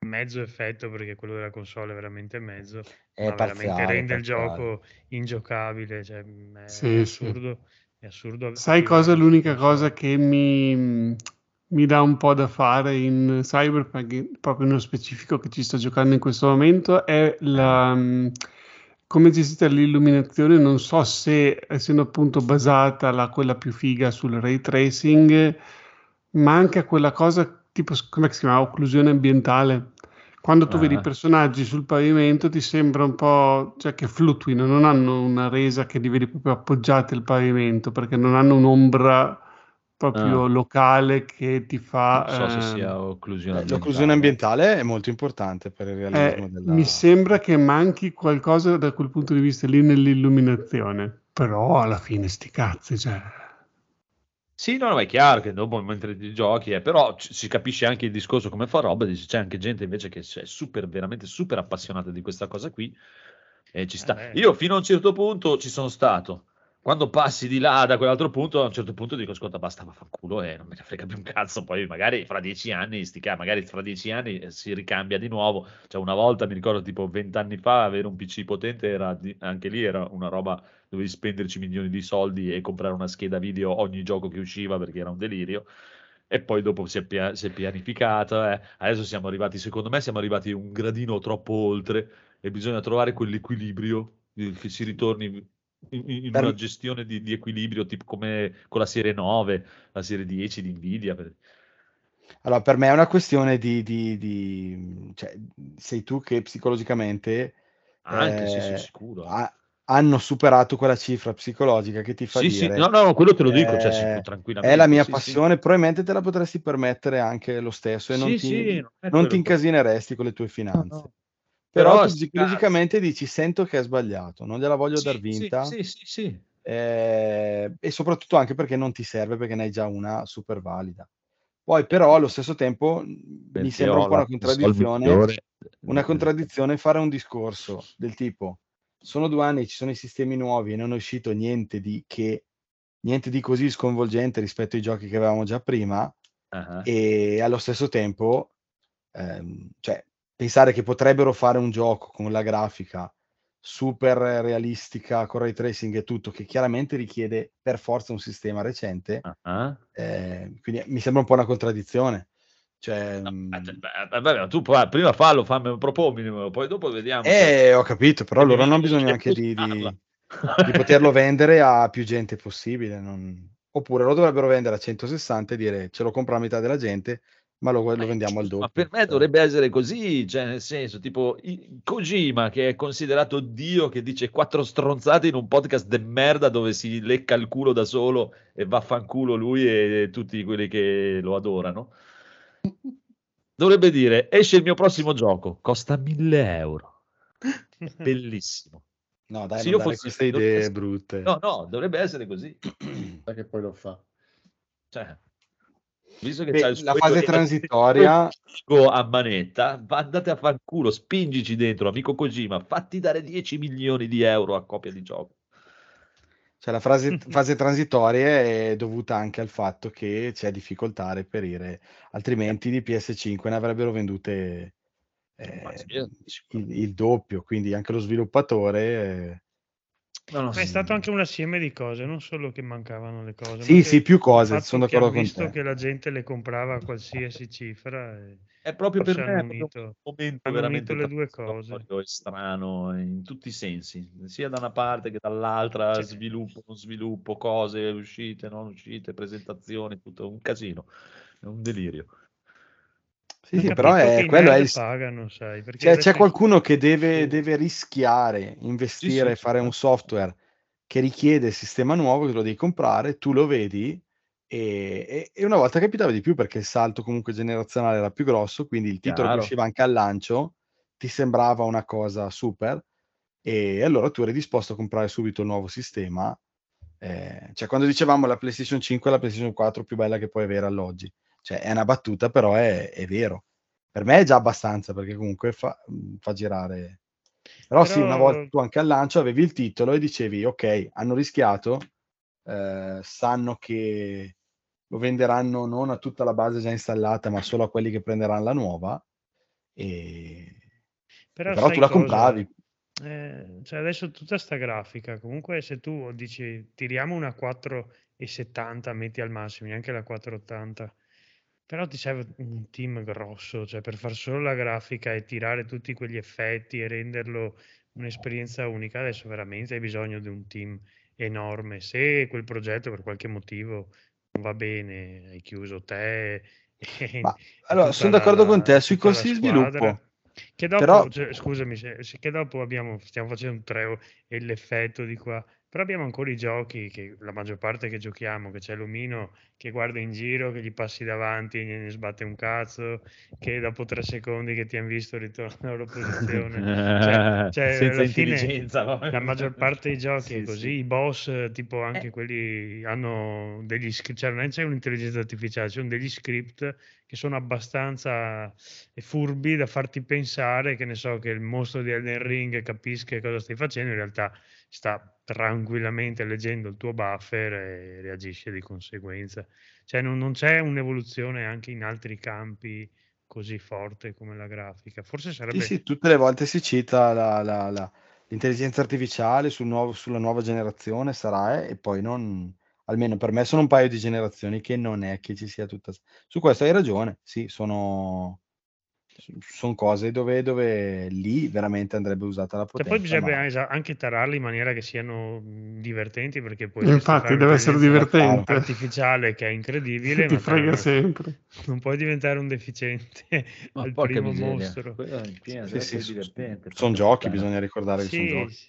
mezzo effetto perché quello della console è veramente mezzo, È ma veramente parziale, rende il parziale. gioco ingiocabile, cioè, mh, è Sì, sì. assurdo. È assurdo Sai cosa? su L'unica cosa che mi, mi dà un po' da fare in Cyberpunk, proprio nello specifico che ci sto giocando in questo momento, è la, mm, come gestite l'illuminazione. Non so se, essendo appunto basata la, quella più figa sul ray tracing, ma anche a quella cosa tipo, come si chiama, occlusione ambientale. Quando tu vedi i Ah. personaggi sul pavimento ti sembra un po', cioè che fluttuino, non hanno una resa che li vedi proprio appoggiati al pavimento, perché non hanno un'ombra proprio Ah. locale che ti fa... Non so se ehm, sia occlusione Eh, L'occlusione ambientale è molto importante per il eh, realismo della... mi sembra che manchi qualcosa da quel punto di vista lì nell'illuminazione, però alla fine sti cazzi, cioè... Sì, no, no, è chiaro che dopo mentre ti giochi, eh, però ci- si capisce anche il discorso come fa roba, dice, c'è anche gente invece che è super, veramente super appassionata di questa cosa qui e ci sta. beh. Io fino a un certo punto ci sono stato. Quando passi di là da quell'altro punto, a un certo punto dico, ascolta, basta, vaffanculo e non me ne frega più un cazzo. Poi magari fra dieci anni, sti ca- magari fra dieci anni eh, si ricambia di nuovo. Cioè una volta, mi ricordo, tipo vent'anni fa, avere un PC potente era anche lì era una roba, dovevi spenderci milioni di soldi e comprare una scheda video ogni gioco che usciva perché era un delirio. E poi dopo si è, pia- si è pianificato. eh. Adesso siamo arrivati, secondo me, siamo arrivati un gradino troppo oltre e bisogna trovare quell'equilibrio eh, che si ritorni in, in Per- una gestione di, di equilibrio tipo come con la serie 9, la serie 10 di Nvidia. Allora, per me è una questione di... di- di- cioè, sei tu che psicologicamente Anche, sì, sì, eh, sicuro. ha- hanno superato quella cifra psicologica che ti fa Sì, sì, dire... no, no, quello te lo dico, cioè, eh, sì, tranquillamente. È la mia sì, sì. passione, probabilmente te la potresti permettere anche lo stesso e non Sì, ti, sì, non è non ti incasineresti con le tue finanze. no. Però, Però psicologicamente dici sento che è sbagliato, non gliela voglio Sì, dar sì, vinta sì, sì, sì. eh, e soprattutto anche perché non ti serve perché ne hai già una super valida. Poi però allo stesso tempo mh, mi sembra un po' una contraddizione, una contraddizione fare un discorso del tipo sono due anni, ci sono i sistemi nuovi e non è uscito niente di che niente di così sconvolgente rispetto ai giochi che avevamo già prima. Ah, e allo stesso tempo ehm, cioè, pensare che potrebbero fare un gioco con la grafica super realistica con ray tracing e tutto che chiaramente richiede per forza un sistema recente ah. eh, quindi mi sembra un po' una contraddizione cioè, No, mh, eh, beh, vabbè, tu prima fallo, fammi, proponimelo, poi dopo vediamo. eh, ho capito però allora bisogno se anche di, di- di poterlo vendere a più gente possibile non- oppure lo dovrebbero vendere a 160 e dire ce lo compra la metà della gente ma lo, lo Ma è vendiamo al doppio Ma per me Cioè, dovrebbe essere così, cioè nel senso, tipo Kojima che è considerato Dio che dice quattro stronzate in un podcast de merda dove si lecca il culo da solo e vaffanculo lui e tutti quelli che lo adorano. Dovrebbe dire esce il mio prossimo gioco, costa 1000 euro. Bellissimo. no dai Se non io fossi- queste idee essere- brutte No, no, dovrebbe essere così. Sai che poi lo fa. Cioè, visto che Beh, il la fase transitoria- a manetta, va- andate a fanculo, spingici dentro, amico Kojima, fatti dare 10 milioni di euro a copia di gioco. Cioè la frase- fase transitoria è dovuta anche al fatto che c'è difficoltà a reperire, altrimenti di PS5 ne avrebbero vendute eh, sì, il, il doppio, quindi anche lo sviluppatore... No, no, Ma è sì. stato anche un assieme di cose, non solo che mancavano le cose, Sì, sì, più cose, sono d'accordo con visto te. che la gente le comprava a qualsiasi cifra e È proprio per me hanno è proprio unito, un momento hanno veramente le due cose. e strano in tutti i sensi, sia da una parte che dall'altra, Cioè, sviluppo, non sviluppo, cose, uscite, non uscite, presentazioni, tutto un casino, è un delirio. Sì, sì, però che è, quello è il... pagano, sai, perché C'è, qualcuno che deve, sì. deve rischiare, Sì, investire, sì, fare un software che richiede il sistema nuovo, che lo devi comprare, tu lo vedi e, e- e una volta capitava di più perché il salto comunque generazionale era più grosso, quindi il titolo che Chiaro. usciva anche al lancio ti sembrava una cosa super e allora tu eri disposto a comprare subito il nuovo sistema. Eh, cioè quando dicevamo la PlayStation 5 è la PlayStation 4 più bella che puoi avere all'oggi, cioè è una battuta però è, è vero. Per me è già abbastanza perché comunque fa, fa girare. Però sì, una volta Però tu anche al lancio avevi il titolo e dicevi ok, hanno rischiato, eh, sanno che lo venderanno non a tutta la base già installata, ma solo a quelli che prenderanno la nuova. E... Però Però tu la cosa? compravi. Eh, cioè adesso tutta sta grafica, comunque se tu dici tiriamo una 4,70, metti al massimo, neanche la 480, però ti serve un team grosso, cioè per far solo la grafica e tirare tutti quegli effetti e renderlo un'esperienza unica, adesso veramente hai bisogno di un team enorme. Se quel progetto per qualche motivo non va bene, hai chiuso te Ma allora, sono d'accordo con la, te sui costi di sviluppo, Che dopo, però cioè, scusami, se, se- che dopo abbiamo, stiamo facendo un treo e l'effetto di qua, però abbiamo ancora i giochi che la maggior parte che giochiamo, che c'è l'omino che guarda in giro, che gli passi davanti e ne sbatte un cazzo, che dopo tre secondi che ti hanno visto ritorna alla posizione. Cioè, cioè, Senza alla fine intelligenza. no? la maggior parte dei giochi è Sì, così, sì. i boss, eh, tipo anche Eh, quelli hanno degli script, cioè non c'è un'intelligenza artificiale, ci sono degli script che sono abbastanza eh, furbi da farti pensare che ne so che il mostro di Elden Ring capisca cosa stai facendo, in realtà sta tranquillamente leggendo il tuo buffer e reagisce di conseguenza. Cioè non, non c'è un'evoluzione anche in altri campi così forte come la grafica. Forse sì, sarebbe sì, tutte le volte si cita la- la- la- l'intelligenza artificiale sul nuovo- sulla nuova generazione sarà, eh, e poi non, almeno per me sono un paio di generazioni che non è che ci sia tutta... Su questo hai ragione, sì, sono, sono cose dove, dove lì veramente andrebbe usata la Che poi potenza, bisogna ma... anche tararli in maniera che siano divertenti, perché poi Infatti, deve essere divertente. artificiale che è incredibile, Ti ma frega non, sempre. non puoi diventare un deficiente Ma al porca primo miseria, mostro. Sì, sì, sono giochi, bisogna ricordare che sono Sì, giochi. sì.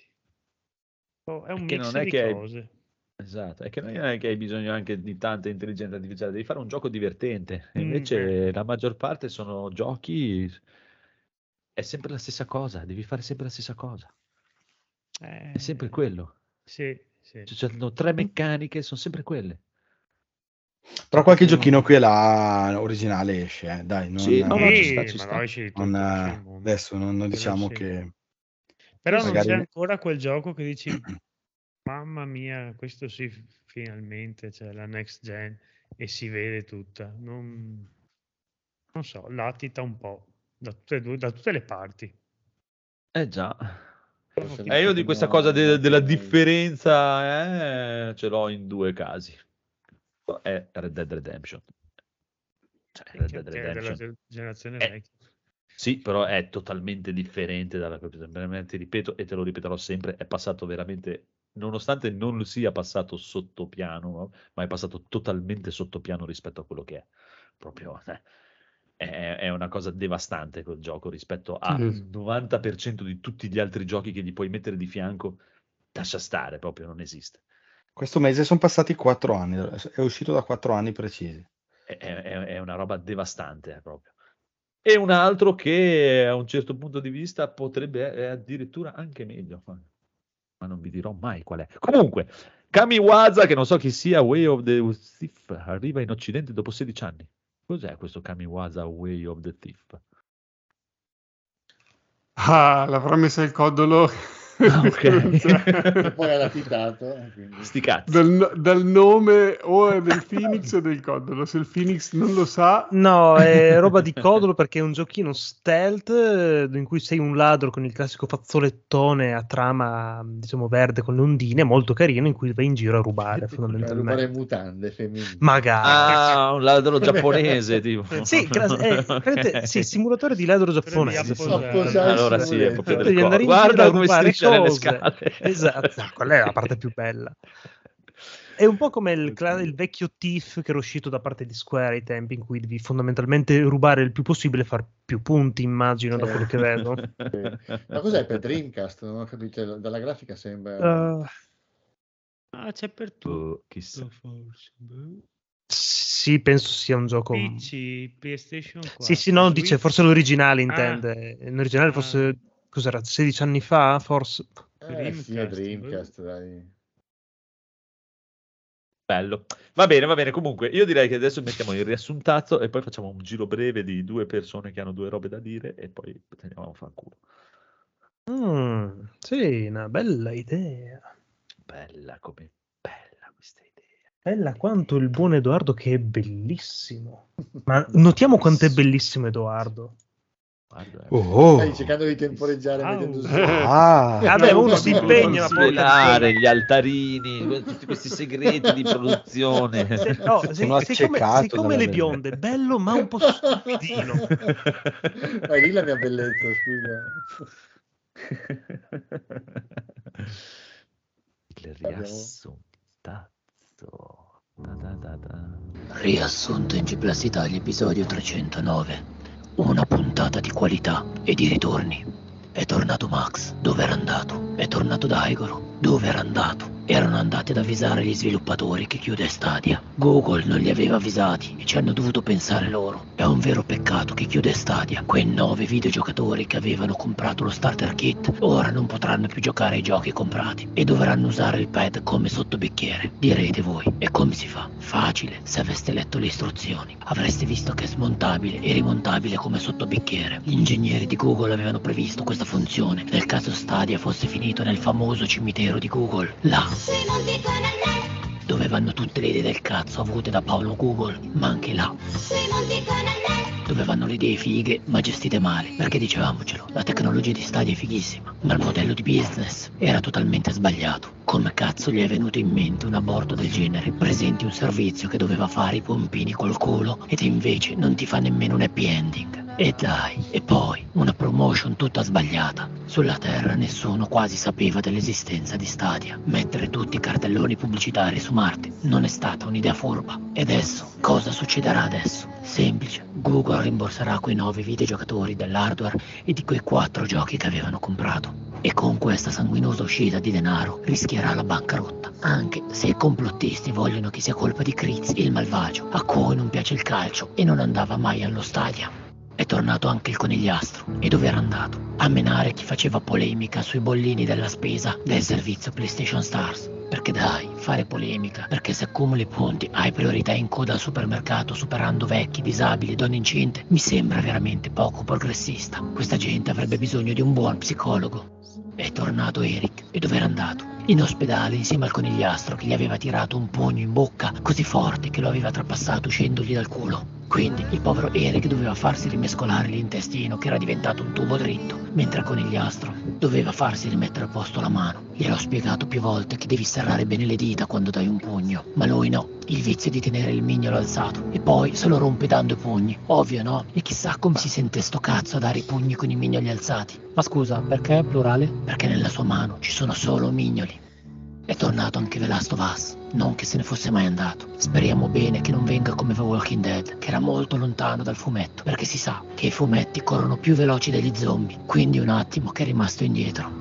Oh, è un Perché mix non è di che hai, cose. Esatto, è che non è che hai bisogno anche di tanta intelligenza artificiale, devi fare un gioco divertente. E Mm, eh. invece la maggior parte sono giochi, è sempre la stessa cosa, devi fare sempre la stessa cosa. È sempre Eh, quello. sì, sì. Cioè, c'hanno tre meccaniche, sono sempre quelle. Però qualche giochino qui e là originale esce, eh, dai, non, Sì, no, no, ci sta, ci sta. non, eh, mondo. adesso non, non diciamo sì. che Però non c'è ancora quel gioco che dici, mamma mia, questo sì, finalmente c'è la next gen e si vede tutta. Non, non so, latita un po' da tutte, due- da tutte le parti. Eh già. Eh, io di questa cosa de- della differenza eh, ce l'ho in due casi. È Red Dead Redemption. Cioè, Red Dead è della Redemption. ge- generazione vecchia. Sì, però è totalmente differente dalla veramente ripeto e te lo ripeterò sempre, è passato veramente nonostante non sia passato sotto piano, no? ma è passato totalmente sotto piano rispetto a quello che è. Proprio eh, è, è una cosa devastante quel gioco rispetto al Sì. 90% di tutti gli altri giochi che gli puoi mettere di fianco. Lascia stare, proprio non esiste. questo mese sono passati quattro anni, è uscito da quattro anni precisi. È, è- è una roba devastante eh, proprio. E un altro che a un certo punto di vista potrebbe è addirittura anche meglio, ma, non vi dirò mai qual è. Comunque, Kamiwaza, che non so chi sia, Way of the Thief, arriva in Occidente dopo 16 anni. Cos'è questo Kamiwaza Way of the Thief? Ah, l'avrà messa il codolo Ah, ok. Poi ha latitato. e quindi- Sti cazzi. dal, dal nome o è del Phoenix o del Codolo. Se il Phoenix non lo sa, No, è roba di codolo perché è un giochino stealth eh, in cui sei un ladro con il classico fazzolettone a trama, diciamo, verde con le ondine, molto carino, in cui vai in giro a rubare fondamentalmente. rubare mutande femminili. Magari. Ah, un ladro giapponese, tipo. Sì, clas- eh, praticamente, Ok. sì, simulatore di ladro giapponese. Sì. Allora sì, è proprio del Guarda a come rubare striscia nelle cose. scale. Esatto, quella è la parte più bella. È un po' come il, il vecchio Thief che era uscito da parte di Square ai tempi in cui devi fondamentalmente rubare il più possibile e far più punti, immagino, da quello che vedo. Ma cos'è per Dreamcast? Non ho capito, dalla grafica sembra... Uh, Ah, c'è per tutto, Oh, chissà. forse. Boh. sì, penso sia un gioco... PC, PlayStation 4. Sì, sì, no, dice Switch. forse l'originale Ah. intende. L'originale Ah. Cos'era, 16 anni fa, forse? Eh, sì, è Dreamcast, Dreamcast, dai. Bello. Va bene, va bene. Comunque, io direi che adesso mettiamo il riassuntazzo e poi facciamo un giro breve di due persone che hanno due robe da dire e poi teniamo a fanculo. Mm, sì, una bella idea. Bella come bella questa idea. Bella quanto il buon Edoardo che è bellissimo. Ma notiamo quanto è bellissimo Edoardo. Guarda, eh. Oh, Stai cercando di temporeggiare mettendo su. ah, Vabbè, uno non si impegna, ma porca svelare gli altarini, tutti questi segreti di produzione. Se- no, se- Sono sei come, accecato sei come dalla le bionde, bello ma un po' stupidino. Vai lì la mia bellezza, scusa. Il riassuntazzo. Da da da da. Riassunto in G Plus Italia episodio 309. Una puntata di qualità e di ritorni. È tornato Max, dove era andato? È tornato Daigoro, dove era andato? Erano andati ad avvisare gli sviluppatori che chiude Stadia. Google non li aveva avvisati e ci hanno dovuto pensare loro. È un vero peccato che chiude Stadia. Quei nove videogiocatori che avevano comprato lo starter kit ora non potranno più giocare ai giochi comprati e dovranno usare il pad come sottobicchiere. Direte voi, e come si fa? Facile, se aveste letto le istruzioni. Avreste visto che è smontabile e rimontabile come sottobicchiere. Gli ingegneri di Google avevano previsto questa funzione nel caso Stadia fosse finito nel famoso cimitero di Google. Là, dove vanno tutte le idee del cazzo avute da Paolo Google, ma anche là. Dove vanno le idee fighe ma gestite male, perché dicevamocelo, la tecnologia di Stadia è fighissima, ma il modello di business era totalmente sbagliato. Come cazzo gli è venuto in mente un aborto del genere? Presenti un servizio che doveva fare i pompini col culo ed invece non ti fa nemmeno un happy ending. E dai, e poi una promotion tutta sbagliata. Sulla Terra nessuno quasi sapeva dell'esistenza di Stadia. Mettere tutti i cartelloni pubblicitari su Marte non è stata un'idea furba. E adesso? Cosa succederà adesso? Semplice. Google rimborserà quei nove videogiocatori dell'hardware e di quei quattro giochi che avevano comprato. E con questa sanguinosa uscita di denaro rischierà la bancarotta. Anche se i complottisti vogliono che sia colpa di Kriz, il malvagio, a cui non piace il calcio e non andava mai allo stadio. È tornato anche il conigliastro. E dove era andato? A menare chi faceva polemica sui bollini della spesa del servizio PlayStation Stars. Perché dai, fare polemica, perché se accumuli punti hai priorità in coda al supermercato superando vecchi, disabili, donne incinte, mi sembra veramente poco progressista. Questa gente avrebbe bisogno di un buon psicologo. È tornato Eric. E dove era andato? In ospedale insieme al conigliastro che gli aveva tirato un pugno in bocca così forte che lo aveva trapassato uscendogli dal culo. Quindi il povero Eric doveva farsi rimescolare l'intestino che era diventato un tubo dritto, mentre il conigliastro doveva farsi rimettere a posto la mano. Gliel'ho spiegato più volte che devi serrare bene le dita quando dai un pugno, ma lui no, il vizio di tenere il mignolo alzato e poi se lo rompe dando i pugni. Ovvio no? E chissà come si sente sto cazzo a dare i pugni con i mignoli alzati. Ma scusa, perché è plurale? Perché nella sua mano ci sono solo mignoli. È tornato anche The Last of Us, non che se ne fosse mai andato. Speriamo bene che non venga come The Walking Dead, che era molto lontano dal fumetto, perché si sa che i fumetti corrono più veloci degli zombie, quindi un attimo che è rimasto indietro.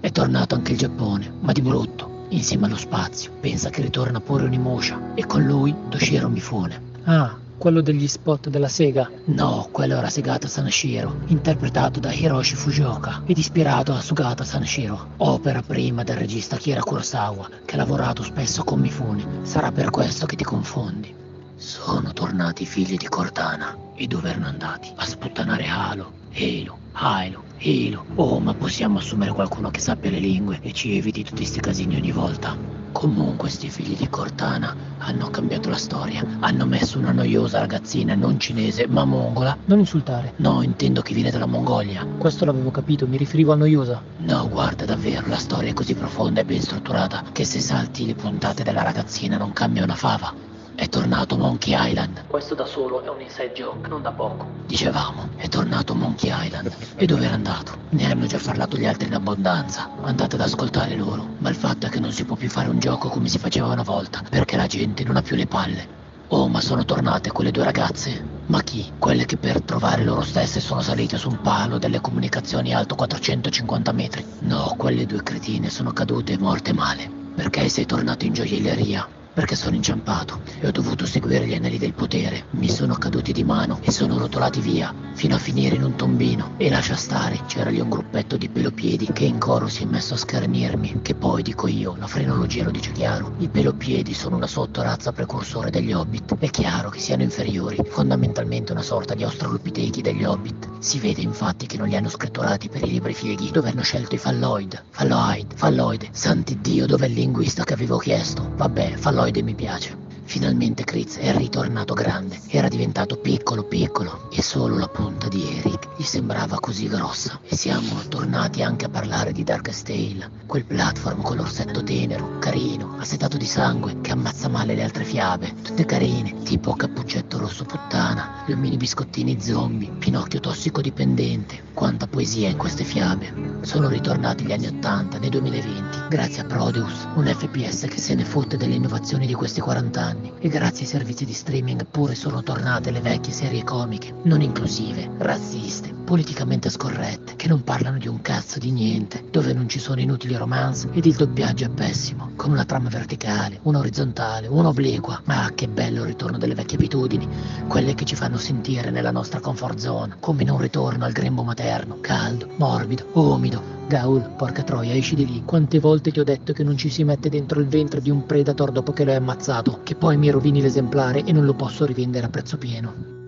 È tornato anche il Giappone, ma di brutto, insieme allo spazio. Pensa che ritorna pure Onimusha, e con lui Toshiro Mifune. Ah, quello degli spot della Sega? No, quello era Segata Sanashiro, interpretato da Hiroshi Fujioka ed ispirato a Sugata Sanashiro, opera prima del regista Kira Kurosawa, che ha lavorato spesso con Mifune. Sarà per questo che ti confondi. Sono tornati i figli di Cortana. E dove erano andati? A sputtanare Halo, Halo, Halo, Hilo. Oh, ma possiamo assumere qualcuno che sappia le lingue e ci eviti tutti sti casini ogni volta. Comunque, sti figli di Cortana hanno cambiato la storia. Hanno messo una noiosa ragazzina non cinese, ma mongola. Non insultare. No, intendo che viene dalla Mongolia. Questo l'avevo capito, mi riferivo a noiosa. No, guarda, davvero, la storia è così profonda e ben strutturata che se salti le puntate della ragazzina non cambia una fava. È tornato Monkey Island. Questo da solo è un inside joke, non da poco. Dicevamo, è tornato Monkey Island. E dove era andato? Ne hanno già parlato gli altri in abbondanza. Andate ad ascoltare loro. Ma il fatto è che non si può più fare un gioco come si faceva una volta, perché la gente non ha più le palle. Oh, ma sono tornate quelle due ragazze? Ma chi? Quelle che per trovare loro stesse sono salite su un palo delle comunicazioni alto 450 metri. No, quelle due cretine sono cadute e morte male. Perché sei tornato in gioielleria? Perché sono inciampato e ho dovuto seguire gli anelli del potere. Mi sono caduti di mano e sono rotolati via, fino a finire in un tombino. E lascia stare, c'era lì un gruppetto di pelopiedi che in coro si è messo a schernirmi. Che poi, dico io, la frenologia lo dice chiaro. I pelopiedi sono una sottorazza precursore degli hobbit. È chiaro che siano inferiori, fondamentalmente una sorta di australopitechi degli hobbit. Si vede infatti che non li hanno scritturati per i libri fieghi, dove hanno scelto i falloid. Falloid, falloide. Santi Dio, dov'è il linguista che avevo chiesto? Vabbè, falloide mi piace. Finalmente Chris è ritornato grande, era diventato piccolo piccolo e solo la punta di Eric gli sembrava così grossa. E siamo tornati anche a parlare di Darkest Tale, quel platform con l'orsetto tenero, carino, assetato di sangue, che ammazza male le altre fiabe, tutte carine, tipo Cappuccetto Rosso Puttana, gli omini biscottini zombie, Pinocchio tossico dipendente. Quanta poesia in queste fiabe. Sono ritornati gli anni 80 nel 2020, grazie a Prodeus, un FPS che se ne fotte delle innovazioni di questi 40 anni e grazie ai servizi di streaming pure sono tornate le vecchie serie comiche, non inclusive, razziste, politicamente scorrette, che non parlano di un cazzo di niente, dove non ci sono inutili romance ed il doppiaggio è pessimo, con una trama verticale, una orizzontale, una obliqua. Ma che bello il ritorno delle vecchie abitudini, quelle che ci fanno sentire nella nostra comfort zone, come in un ritorno al grembo materno, caldo, morbido, umido, Gaul, porca troia, esci di lì. Quante volte ti ho detto che non ci si mette dentro il ventre di un predator dopo che lo hai ammazzato, che poi mi rovini l'esemplare e non lo posso rivendere a prezzo pieno.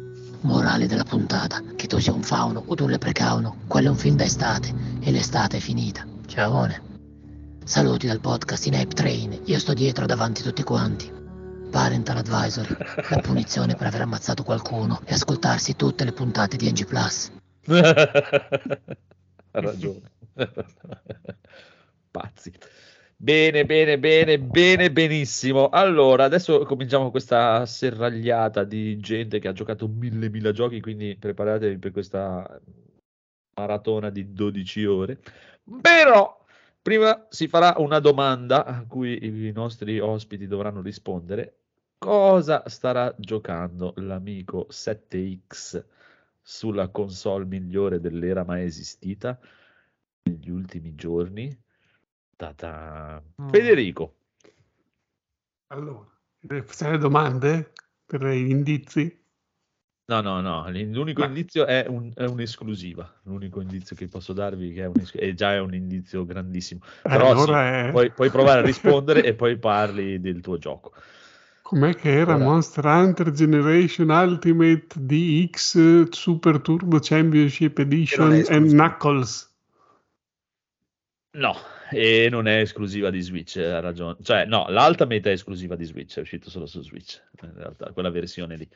Morale della puntata, che tu sia un fauno o un leprecauno, quello è un film da estate e l'estate è finita. Ciaone. Saluti dal podcast in Ape Train, io sto dietro davanti tutti quanti. Parental Advisory, la punizione per aver ammazzato qualcuno e ascoltarsi tutte le puntate di NG Plus. ha ragione. Pazzi. Bene, bene, bene, bene, benissimo. Allora, adesso cominciamo questa serragliata di gente che ha giocato mille, mille giochi, quindi preparatevi per questa maratona di 12 ore. Però, prima si farà una domanda a cui i nostri ospiti dovranno rispondere. Cosa starà giocando l'amico 7X sulla console migliore dell'era mai esistita? negli ultimi giorni. Ta-ta. Mm. Federico, Allora, deve fare domande per gli indizi? no, no, no, l'unico Ma- indizio è, un- è un'esclusiva. L'unico indizio che posso darvi che è, un è già è un indizio grandissimo. Però allora sì, è... puoi, puoi provare a rispondere e poi parli del tuo gioco. Com'è che era Ora- Monster Hunter Generation Ultimate DX Super Turbo Championship Edition esclusivo. Knuckles? No, e non è esclusiva di Switch, ha ragione. Cioè, no, l'Ultimate è esclusiva di Switch, è uscito solo su Switch, in realtà, quella versione lì.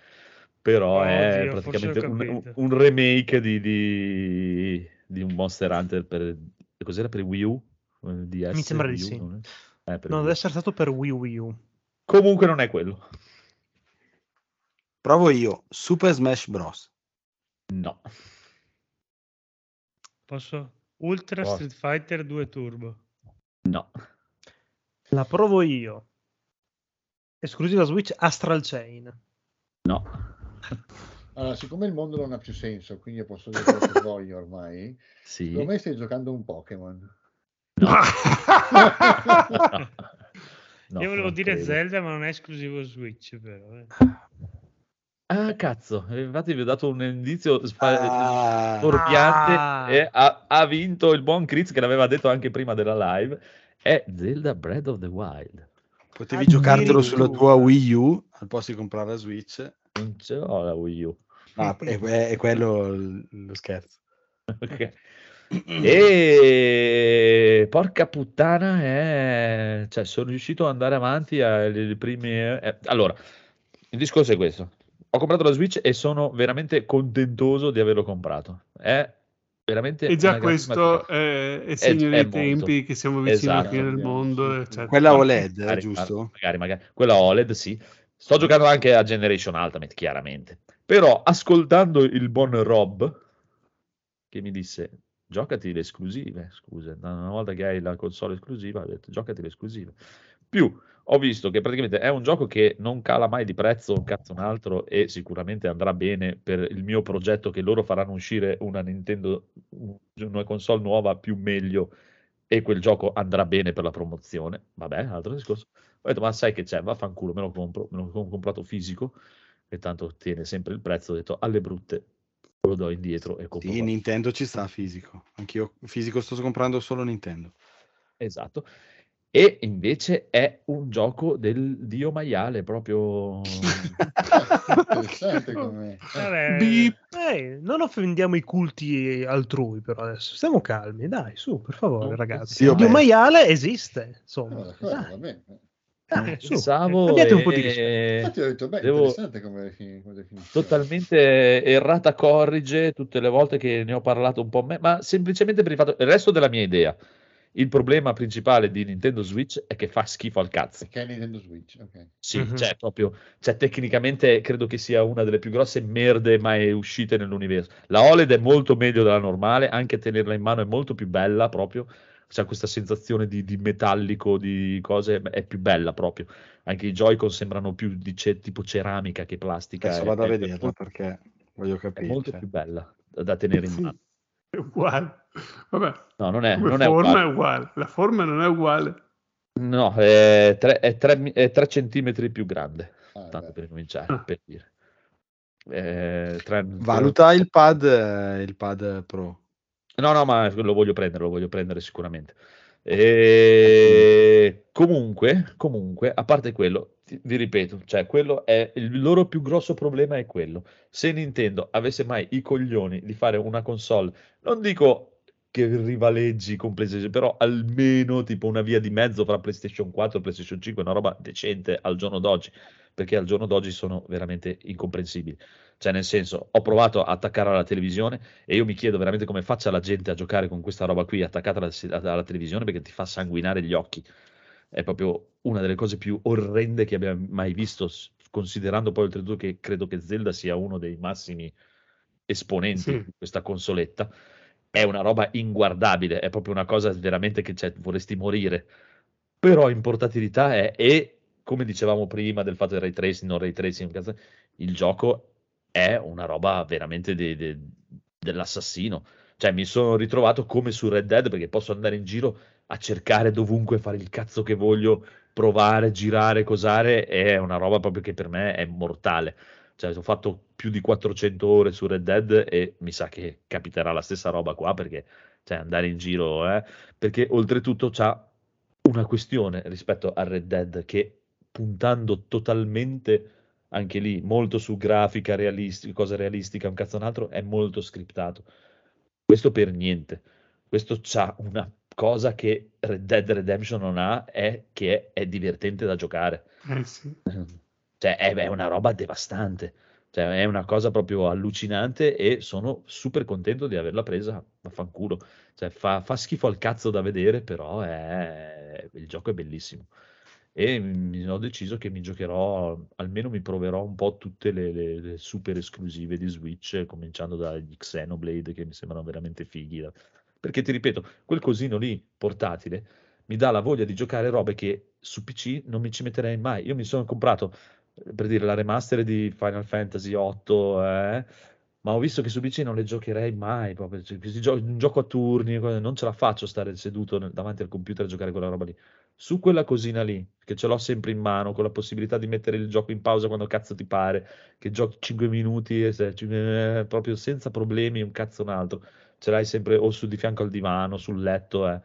Però è Oddio, praticamente un, un- remake di, di, di un Monster Hunter per... Cos'era per Wii U? Eh, DS, Mi sembra di sì. non? Eh, No, deve essere stato per Wii U Wii U. Comunque non è quello. Provo io, Super Smash Bros. No. Posso? Ultra Forza. Street Fighter 2 Turbo. No. La provo io. Esclusiva Switch Astral Chain. No. Allora, siccome il mondo non ha più senso, quindi posso dire quello che voglio ormai, Sì. secondo me stai giocando un Pokémon. No, Io volevo dire credo. Zelda, ma non è esclusivo Switch, però. eh. Ah, cazzo, infatti vi ho dato un indizio spa- Ah. Ah. e ha, ha vinto il buon Chris che l'aveva detto anche prima della live. È Zelda Breath of the Wild. Potevi giocartelo sulla tua Wii U al posto di comprare la Switch. Non ce l'ho la Wii U. Ah, è, è- è quello lo scherzo. Ok. E porca puttana, eh, cioè, sono riuscito ad andare avanti ai primi. eh, allora, il discorso è questo: ho comprato la Switch e sono veramente contentoso di averlo comprato. È veramente E già questo cosa. è, segno è dei molto. tempi che siamo vicini alla Esatto. fine del mondo. eccetera. Quella OLED, eh, magari, giusto? Magari, magari. Quella OLED, sì. Sto giocando anche a Generation Ultimate, chiaramente. Però ascoltando il buon Rob, che mi disse, giocati le esclusive, scusa, una volta che hai la console esclusiva, ho detto, giocati le esclusive. Più, ho visto che praticamente è un gioco che non cala mai di prezzo, un cazzo un altro, e sicuramente andrà bene per il mio progetto che loro faranno uscire una Nintendo, una console nuova più meglio e quel gioco andrà bene per la promozione. Vabbè, altro discorso. Ho detto, ma sai che c'è, vaffanculo, me lo compro, me lo ho comprato fisico e tanto tiene sempre il prezzo. Ho detto, alle brutte, lo do indietro e compro. Sì, qua. Nintendo ci sta fisico. Anch'io fisico sto comprando solo Nintendo. Esatto. E invece è un gioco del dio maiale, proprio... Vabbè, Beep. Eh, non offendiamo i culti altrui, però adesso stiamo calmi, dai, su, per favore, No, ragazzi. Il vabbè. dio maiale esiste, insomma. d'accordo, Dai, va bene. dai, su. Pensavo Abbiate un po' di e- rispetto. Infatti ho detto, beh, Devo- interessante come, come totalmente errata corrige tutte le volte che ne ho parlato un po' me, ma semplicemente per il fatto, il resto della mia idea. Il problema principale di Nintendo Switch è che fa schifo al cazzo. Perché è Nintendo Switch, ok. Sì, Mhm. cioè proprio, cioè tecnicamente credo che sia una delle più grosse merde mai uscite nell'universo. La OLED è molto meglio della normale, anche tenerla in mano è molto più bella proprio, c'è questa sensazione di, di metallico, di cose, è più bella proprio. Anche i Joy-Con sembrano più di ce- tipo ceramica che plastica. Adesso è- vado a è- è vederla perché voglio è capire. molto cioè. più bella da, da tenere in mano. È uguale. Vabbè, No, non è, come non è forma uguale. è uguale. La forma non è uguale. No, è 3 centimetri più grande, Ah, tanto beh. per cominciare, Ah. per dire. Eh, tre- Valuta il pad, eh, il pad Pro. No, no, ma lo voglio prendere, lo voglio prendere sicuramente. E comunque, comunque, a parte quello, vi ripeto, cioè quello è il loro più grosso problema è quello. Se Nintendo avesse mai i coglioni di fare una console, non dico che rivaleggi con PlayStation, però almeno tipo una via di mezzo fra PlayStation 4 e PlayStation 5, una roba decente al giorno d'oggi, perché al giorno d'oggi sono veramente incomprensibili. Cioè, nel senso, ho provato a attaccare alla televisione e io mi chiedo veramente come faccia la gente a giocare con questa roba qui attaccata alla, alla- alla televisione perché ti fa sanguinare gli occhi. È proprio una delle cose più orrende che abbia mai visto, considerando poi oltretutto che credo che Zelda sia uno dei massimi esponenti Sì. di questa consoletta. È una roba inguardabile, è proprio una cosa veramente che cioè, vorresti morire. Però in portatilità è, e come dicevamo prima del fatto del ray tracing, non ray tracing, il gioco è una roba veramente de- de- dell'assassino. Cioè, mi sono ritrovato come su Red Dead perché posso andare in giro a cercare dovunque, fare il cazzo che voglio, provare, girare, cosare. È una roba proprio che per me è mortale. Cioè, ho fatto più di 400 ore su Red Dead e mi sa che capiterà la stessa roba qua perché, cioè, andare in giro, eh, perché oltretutto c'ha una questione rispetto a Red Dead che puntando totalmente anche lì molto su grafica realistica, cosa realistica, un cazzo un altro, è molto scriptato. Questo per niente. Questo c'ha una cosa che Red Dead Redemption non ha, è che è, è divertente da giocare. Eh sì. Cioè, è, è una roba devastante. Cioè, è una cosa proprio allucinante e sono super contento di averla presa. Vaffanculo. Cioè, fa, fa schifo al cazzo da vedere, però è- il gioco è bellissimo. E mi ho deciso che mi giocherò, almeno mi proverò un po' tutte le, le- le super esclusive di Switch, cominciando dagli Xenoblade che mi sembrano veramente fighi. Perché ti ripeto, quel cosino lì portatile mi dà la voglia di giocare robe che su PC non mi ci metterei mai. Io mi sono comprato, eh, per dire, la remaster di Final Fantasy 8, eh, ma ho visto che su PC non le giocherei mai. Proprio. Cioè, un gioco a turni, non ce la faccio stare seduto davanti al computer a giocare quella roba lì. Su quella cosina lì, che ce l'ho sempre in mano, con la possibilità di mettere il gioco in pausa quando cazzo ti pare, che giochi 5 minuti, eh, proprio senza problemi, un cazzo un altro. Ce l'hai sempre o su di fianco al divano, sul letto, eh.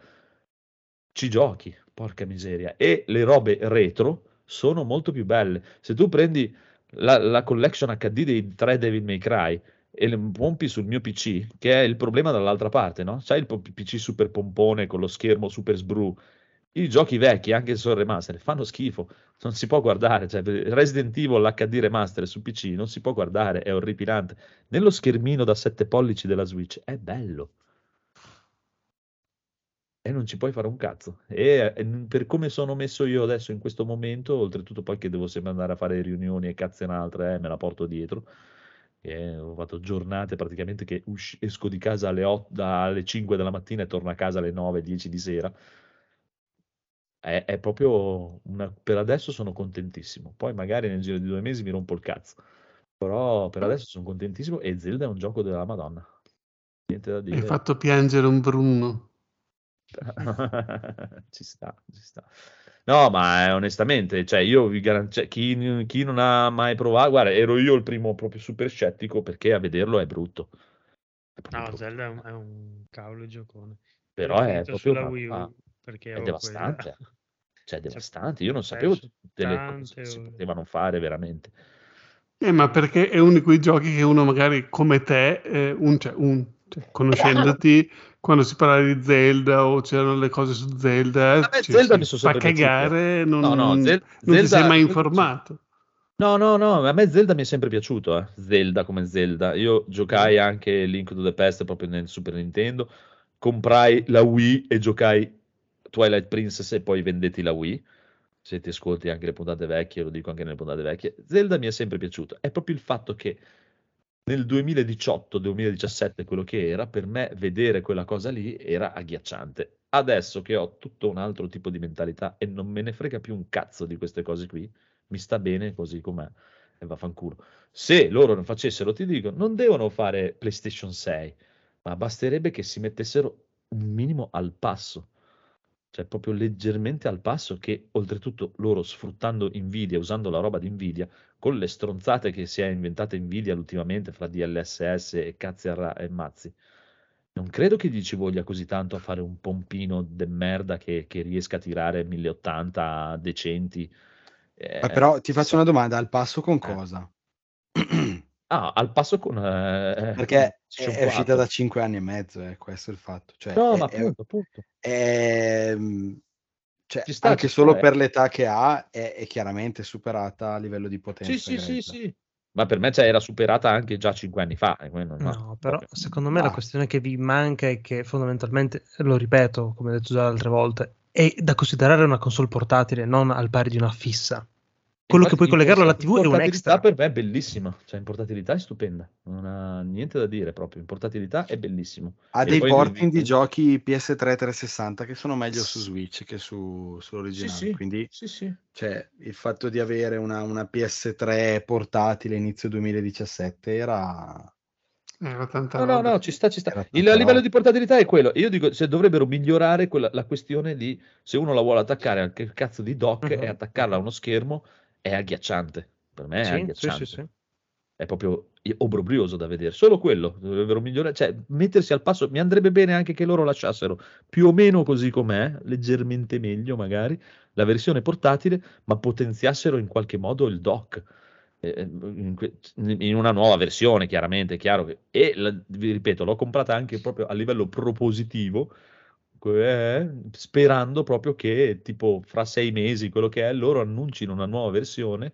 Ci giochi, porca miseria. E le robe retro sono molto più belle. Se tu prendi la, la collection HD dei tre Devil May Cry e le pompi sul mio PC, che è il problema dall'altra parte, no? C'hai il PC super pompone con lo schermo super sbru. I giochi vecchi, anche se sono remaster, fanno schifo, non si può guardare. Cioè, Resident Evil HD remaster su PC non si può guardare, è orripilante. Nello schermino da 7 pollici della Switch è bello. E non ci puoi fare un cazzo. E, e per come sono messo io adesso in questo momento, oltretutto poi che devo sempre andare a fare riunioni e cazzo e un'altra, eh, me la porto dietro. che ho fatto giornate praticamente che usci- esco di casa alle, 8, alle 5 della mattina e torno a casa alle 9, 10 di sera. È, è proprio una, per adesso sono contentissimo. Poi magari nel giro di due mesi mi rompo il cazzo. Però per adesso sono contentissimo e Zelda è un gioco della Madonna. Niente da Hai dire. fatto piangere un Bruno. ci sta, ci sta. No, ma eh, onestamente, cioè, io vi garan- cioè, chi, chi non ha mai provato, guarda, ero io il primo proprio super scettico perché a vederlo è brutto. È No, brutto. Zelda è un, è un cavolo giocone. Però è proprio sulla una- Wii U perché è devastante. quella. Cioè, Cioè, devastante. Io non sapevo tutte le cose che si potevano fare veramente. Eh, ma perché è uno di quei giochi che uno magari come te, eh, un, cioè, un- cioè, conoscendoti, quando si parla di Zelda o c'erano le cose su Zelda, ci Zelda mi sono fa sempre cagare, non, No, no, Zel- non ti sei Zelda- mai Zelda- informato. No, no, no, a me Zelda mi è sempre piaciuto, eh. Zelda come Zelda. Io giocai anche Link to the Past proprio nel Super Nintendo, comprai la Wii e giocai Twilight Princess e poi vendetti la Wii. Se ti ascolti anche le puntate vecchie, lo dico anche nelle puntate vecchie, Zelda mi è sempre piaciuto. È proprio il fatto che nel 2018-2017, quello che era, per me vedere quella cosa lì era agghiacciante. Adesso che ho tutto un altro tipo di mentalità e non me ne frega più un cazzo di queste cose qui, mi sta bene così com'è e vaffanculo. Se loro non facessero, ti dico, non devono fare PlayStation 6, ma basterebbe che si mettessero un minimo al passo, cioè proprio leggermente al passo che oltretutto loro sfruttando Nvidia, usando la roba di Nvidia, con le stronzate che si è inventata Nvidia ultimamente fra DLSS e cazzi e mazzi, non credo che gli ci voglia così tanto a fare un pompino de merda che, che riesca a tirare 1080 decenti. Eh, però ti faccio una domanda, al passo con Eh. Ah, al passo con... eh, Perché è, PlayStation è uscita 4. da 5 anni e mezzo, è questo il fatto. Cioè, No, è- ma è- appunto, appunto. è- cioè, Ci sta, anche solo sta, eh. per l'età che ha è, è chiaramente superata a livello di potenza. Sì, sì, sì, sì. Ma per me cioè, era superata anche già 5 anni fa. no, No, però proprio. secondo me la Ma- questione che vi manca è che fondamentalmente, lo ripeto, come ho detto già altre volte, è da considerare una console portatile, non al pari di una fissa. Quello che puoi collegarlo alla TV è un extra. per me è bellissima. Cioè, in portabilità è stupenda. Non ha niente da dire proprio. In portabilità è bellissimo. Ha E dei porting di giochi PS3 360 che sono meglio su Switch che su, Sì, sull'originale. sì, Quindi sì, sì. cioè, il fatto di avere una, una PS3 portatile inizio 2017 era... Era tanta No, no, roba. no, ci sta, ci sta. Il, tanta a livello roba. di portabilità è quello. Io dico, se dovrebbero migliorare quella- la questione di se uno la vuole attaccare anche il cazzo di dock Mhm. e attaccarla a uno schermo è agghiacciante. Per me è Sì, agghiacciante. sì, sì. È proprio obbrobrioso da vedere. Solo quello dovrebbero migliorare, cioè mettersi al passo. Mi andrebbe bene anche che loro lasciassero più o meno così com'è, leggermente meglio magari, la versione portatile, ma potenziassero in qualche modo il dock. Eh, In, una nuova versione, chiaramente, è chiaro che, e la- vi ripeto, l'ho comprata anche proprio a livello propositivo, eh, sperando proprio che tipo fra sei mesi, quello che è, loro annuncino una nuova versione,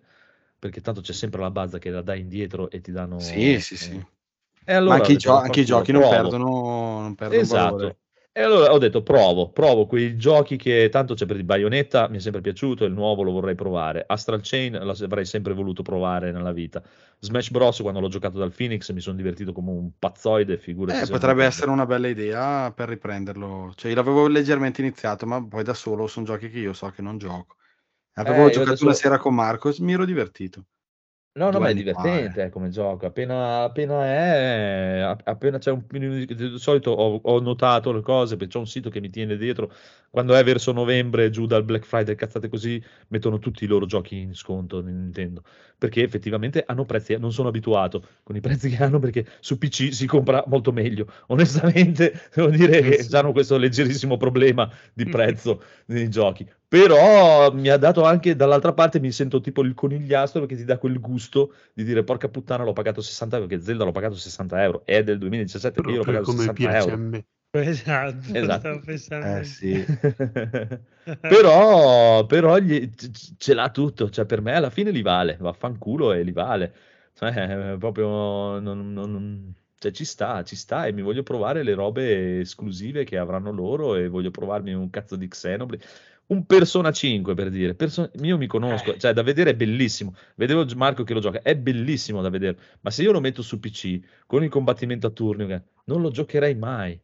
perché tanto c'è sempre la bazza che la dai indietro e ti danno... Sì, sì, sì. E allora anche i, gio- anche i "Vaffanculo, giochi non provo." perdono, non perdono valore. E allora ho detto provo, provo quei giochi che tanto c'è per il Bayonetta, mi è sempre piaciuto, il nuovo lo vorrei provare. Astral Chain lo avrei sempre voluto provare nella vita. Smash Bros. quando l'ho giocato dal Phoenix mi sono divertito come un pazzoide, figurati Eh, potrebbe essere una bella idea per riprenderlo. Cioè, io l'avevo leggermente iniziato, ma poi da solo sono giochi che io so che non gioco. Avevo Eh, io giocato una sera con Marco e mi ero divertito. No, no, ma è divertente eh. come gioco. Appena, appena è, app- appena c'è un di. Solito ho, ho notato le cose perché c'è un sito che mi tiene dietro. Quando è verso novembre, giù dal Black Friday, cazzate così, mettono tutti i loro giochi in sconto. Nintendo perché effettivamente hanno prezzi. Non sono abituato con i prezzi che hanno perché su PC si compra molto meglio. Onestamente, devo dire che hanno questo leggerissimo problema di prezzo nei giochi. Però mi ha dato anche, dall'altra parte mi sento tipo il conigliastro perché ti dà quel gusto di dire porca puttana l'ho pagato 60 euro, perché Zelda l'ho pagato 60 euro, è del 2017 e io l'ho Proprio pagato come 60 piace euro. a me. Esatto, Esatto. stavo pensando Eh sì. però però gli- ce l'ha tutto, cioè per me alla fine li vale, vaffanculo e li vale. Cioè, proprio non, non- non- cioè, ci sta, ci sta e mi voglio provare le robe esclusive che avranno loro e voglio provarmi un cazzo di Xenoblade. Un Persona 5 per dire, Perso- io mi conosco, Eh. cioè da vedere è bellissimo. Vedevo Marco che lo gioca, è bellissimo da vedere, ma se io lo metto su PC con il combattimento a turni, non lo giocherei mai.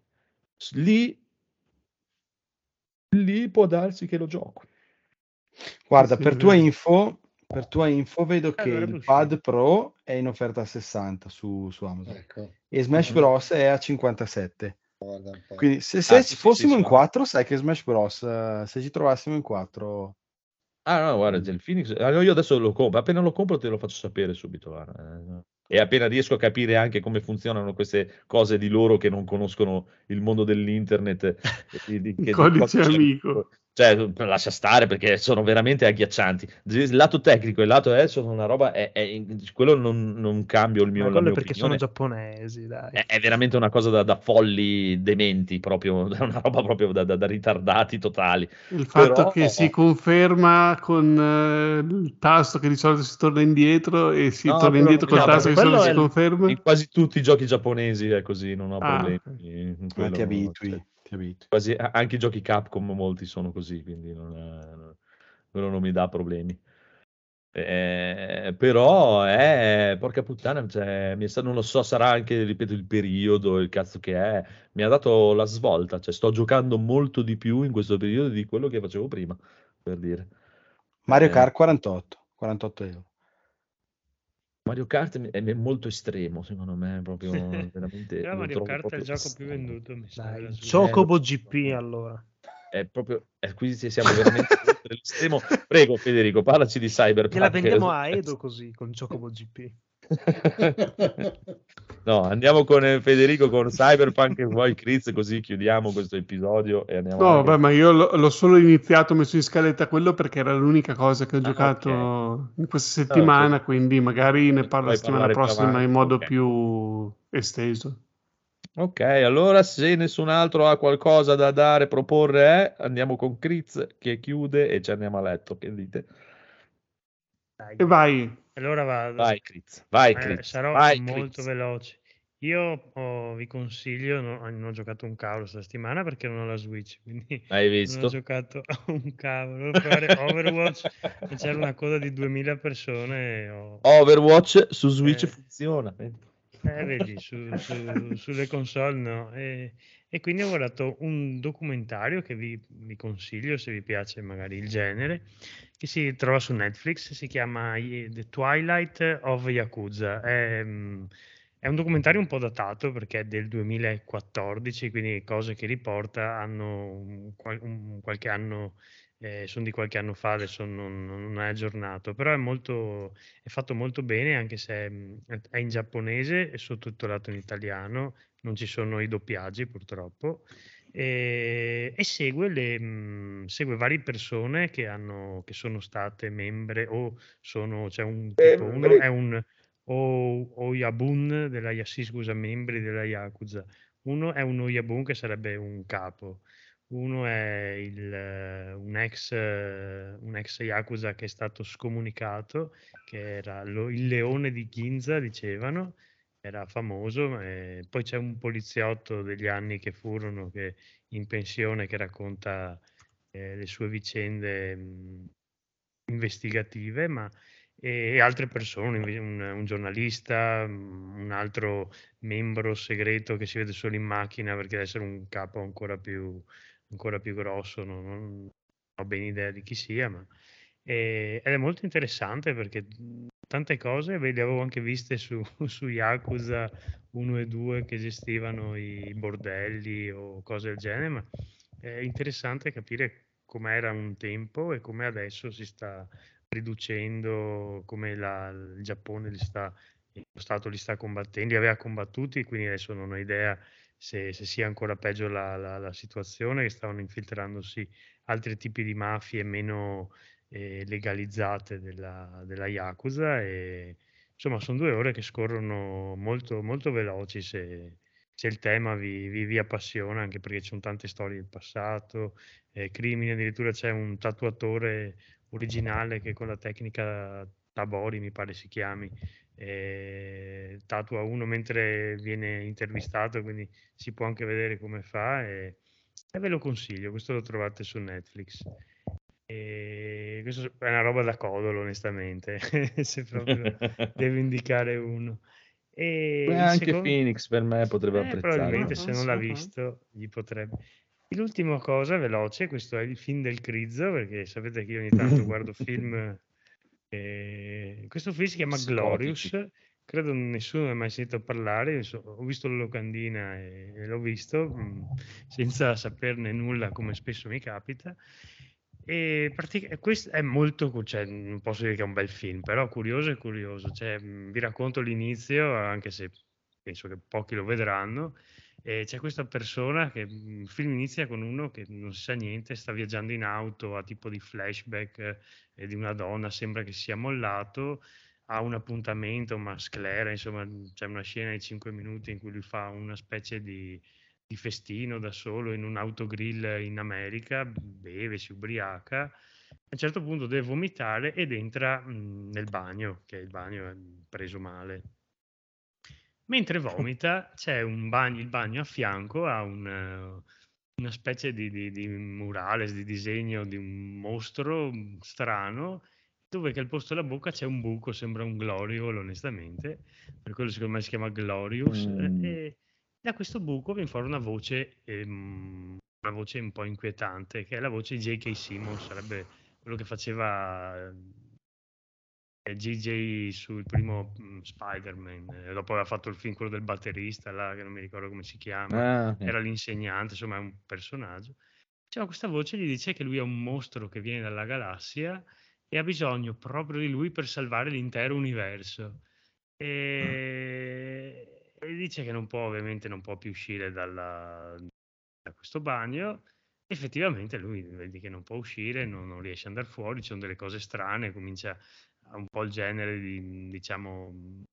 Lì, lì può darsi che lo gioco. Guarda, per tua info, per tua info vedo che dovrebbe il. Pad Pro è in offerta a 60 su, su Amazon Ecco, e Smash Mhm. Bros è a 57. Quindi se, se Ah, sì, sì, fossimo sì, in sì. 4, sai che Smash Bros, eh, se ci trovassimo in 4, Ah, no, guarda, il Phoenix. ah, no, io adesso lo compro. Appena lo compro, te lo faccio sapere subito. guarda, eh. E appena riesco a capire anche come funzionano queste cose di loro che non conoscono il mondo dell'internet, e di- di- che- di Codice amico. Cioè, lascia stare perché sono veramente agghiaccianti. Il lato tecnico e il lato eh, sono una roba. È, è- quello non, non cambio il mio, Ma la quello perché sono opinione. giapponesi, dai. È, è veramente una cosa da, da folli dementi, proprio, è una roba proprio da, da- da ritardati totali. Il fatto Però- che si conferma con eh, il tasto che di solito si torna indietro e si No, torna indietro col no, tasto che di solito si conferma. In quasi tutti i giochi giapponesi è così, non ho Ah, problemi. ma ti abitui, cioè, ti abitui. Quasi- anche i giochi Capcom molti sono così, quindi non quello non mi dà problemi. Eh, però è porca puttana, cioè, mi sa- non lo so, sarà anche, ripeto, il periodo, il cazzo che è, mi ha dato la svolta, cioè sto giocando molto di più in questo periodo di quello che facevo prima, per dire. Mario Eh, Kart 48, 48 euro. Mario Kart è è molto estremo, secondo me, proprio veramente Mario Kart è il gioco più venduto, mi Dai. Chocobo GP allora. È proprio, eh, qui siamo veramente oltre l'estremo. Prego, Federico, parlaci di Cyberpunk. Gliela vendiamo a Edo così con Chocobo GP. No, andiamo con eh, Federico con Cyberpunk e poi Chris, così chiudiamo questo episodio e andiamo No, vabbè, ma io l'ho, l'ho solo iniziato, ho messo in scaletta quello perché era l'unica cosa che ho Ah, giocato ok. in questa settimana, ok. quindi magari ne parlo la settimana prossima avanti, in modo ok. più esteso. Ok, allora se nessun altro ha qualcosa da dare, proporre, eh, andiamo con Chris che chiude e ci andiamo a letto. Che dite? Dai. E vai. Allora vado. Vai, Chris. Vai, Eh, Chris. sarò Vai, molto Chris. veloce. Io oh, vi consiglio, no- non ho giocato un cavolo questa settimana perché non ho la Switch, quindi Hai non ho visto? giocato un cavolo. Provare Overwatch e c'era una coda di 2000 persone ho... Overwatch su Switch Eh. funziona. Eh, vedi, su- su- sulle console no. E, e quindi ho guardato un documentario che vi, vi consiglio se vi piace magari il genere, che si trova su Netflix, si chiama The Twilight of Yakuza. È, mm, è un documentario un po' datato perché è del 2014, quindi cose che riporta hanno un un qualche anno, eh, sono di qualche anno fa, adesso non, non è aggiornato, però è molto, è fatto molto bene anche se è, mh, è in giapponese e sottotitolato in italiano, non ci sono i doppiaggi purtroppo, e, e segue, le, mh, segue varie persone che, hanno, che sono state membre o sono, c'è un tipo, uno è un o, Oyabun della Ya- sì, scusa, membri della Yakuza, uno è un Oyabun che sarebbe un capo, uno è il, eh, un, ex, eh, un ex Yakuza che è stato scomunicato, che era lo- il leone di Ginza, dicevano, era famoso. e poi c'è un poliziotto degli anni che furono, che in pensione, che racconta eh, le sue vicende mh, investigative, ma e, altre persone, un, un- giornalista, mh, un altro membro segreto che si vede solo in macchina perché deve essere un capo ancora più, ancora più grosso, non, non ho ben idea di chi sia, ma e- ed è molto interessante perché tante cose ve le avevo anche viste su, su Yakuza 1 e 2 che gestivano i bordelli o cose del genere, ma è interessante capire com'era un tempo e come adesso si sta riducendo, come la- il Giappone li sta, lo Stato li sta combattendo, li aveva combattuti, quindi adesso non ho idea se, se sia ancora peggio la, la- la situazione, che stavano infiltrandosi altri tipi di mafie meno eh, legalizzate della, della Yakuza e insomma sono due ore che scorrono molto, molto veloci se, se il tema vi, vi- vi appassiona, anche perché ci sono tante storie del passato, eh, crimini, addirittura c'è un tatuatore originale che con la tecnica Tabori, mi pare si chiami, eh, tatua uno mentre viene intervistato, quindi si può anche vedere come fa e, e ve lo consiglio, questo lo trovate su Netflix. E questo è una roba da codolo, onestamente, se proprio devo indicare uno. E Beh, anche secondo- Phoenix per me potrebbe eh, apprezzare. probabilmente se ah, non l'ha ah. visto gli potrebbe. L'ultima cosa veloce, questo è il film del Crizzo, perché sapete che io ogni tanto guardo film. Eh, questo film si chiama Psicotici. Glorious, credo nessuno ne ha mai sentito parlare. ho visto la locandina e, e l'ho visto mh, senza saperne nulla, come spesso mi capita. E pratica- questo è molto, cioè, non posso dire che è un bel film, però curioso è curioso. Cioè, mh, vi racconto l'inizio, anche se penso che pochi lo vedranno. E c'è questa persona che mh, il film inizia con uno che non sa niente, sta viaggiando in auto, ha tipo di flashback eh, di una donna, sembra che sia mollato, ha un appuntamento, ma sclera, insomma, c'è una scena di 5 minuti in cui lui fa una specie di, di festino da solo in un autogrill in America, beve, si ubriaca, a un certo punto deve vomitare ed entra mh, nel bagno, che il bagno è preso male. Mentre vomita c'è bagno, il bagno a fianco ha un, eh, una specie di, di, di murales, di disegno di un mostro strano, dove che al posto della bocca c'è un buco, sembra un gloriole onestamente, per quello secondo me si chiama Glorious, eh, Mm. e da questo buco viene fuori una voce, ehm, una voce un po' inquietante, che è la voce di J.K. Simmons, sarebbe quello che faceva eh, GJ sul primo mm, Spider-Man, eh, dopo aveva fatto il film quello del batterista, là, che non mi ricordo come si chiama, Ah, ok. era l'insegnante, insomma è un personaggio. Cioè, questa voce gli dice che lui è un mostro che viene dalla galassia e ha bisogno proprio di lui per salvare l'intero universo. E, e dice che non può, ovviamente, non può più uscire dalla- da questo bagno. Effettivamente lui vedi che non può uscire, non, non riesce ad andare fuori, ci sono delle cose strane, comincia un po' il genere di, diciamo,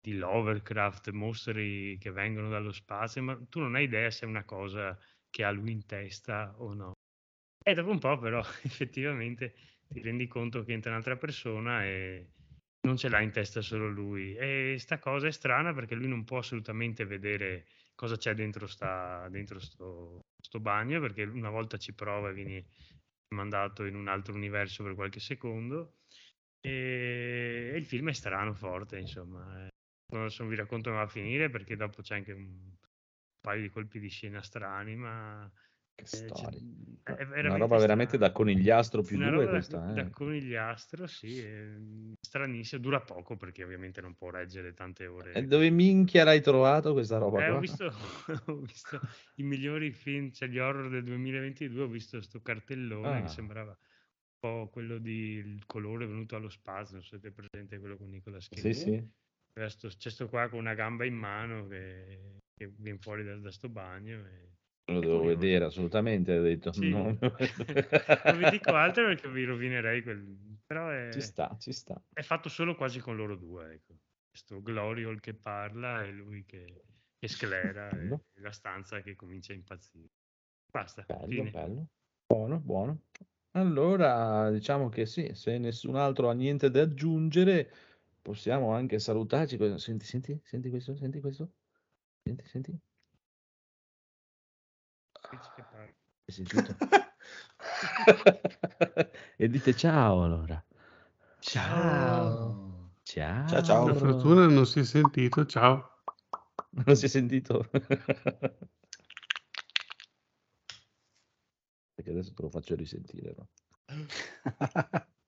di Lovecraft, mostri che vengono dallo spazio, ma tu non hai idea se è una cosa che ha lui in testa o no. E dopo un po' però effettivamente ti rendi conto che entra un'altra persona e non ce l'ha in testa solo lui. E sta cosa è strana perché lui non può assolutamente vedere cosa c'è dentro, sta, dentro sto, sto bagno, perché una volta ci prova e viene mandato in un altro universo per qualche secondo. E, e il film è strano, forte, insomma. Eh, non vi racconto come va a finire perché dopo c'è anche un paio di colpi di scena strani, ma Che eh, storia. Una roba veramente da conigliastro più Una due da, questa, da eh. conigliastro, sì, è stranissimo, dura poco perché ovviamente non può reggere tante E ore. dove minchia l'hai trovato questa roba Eh, ho visto, ho visto i migliori film, cioè gli horror del 2022, ho visto sto cartellone che Ah. sembrava un po' quello di Il colore venuto allo spazio, non so se avete presente quello con Nicolas Sì, Cage. sì. Aveva sto- C'è sto qua con una gamba in mano che, che viene fuori da, da sto bagno. E... Lo È devo vedere assolutamente, ha detto. Sì. No. non vi dico altro perché vi rovinerei quel... Però è, Ci sta, ci sta. è fatto solo quasi con loro due, ecco. Questo Gloriol che parla e lui che, che sclera e la stanza che comincia a impazzire. Basta, Bello, fine. bello. Buono, buono. Allora, diciamo che sì, se nessun altro ha niente da aggiungere, possiamo anche salutarci. Senti, senti, senti questo, senti questo. Senti, senti. Hai sentito? e dite ciao allora. Ciao. Ciao. Ciao, ciao. Per fortuna non si è sentito. Ciao. Non si è sentito? Perché adesso te lo faccio risentire. no?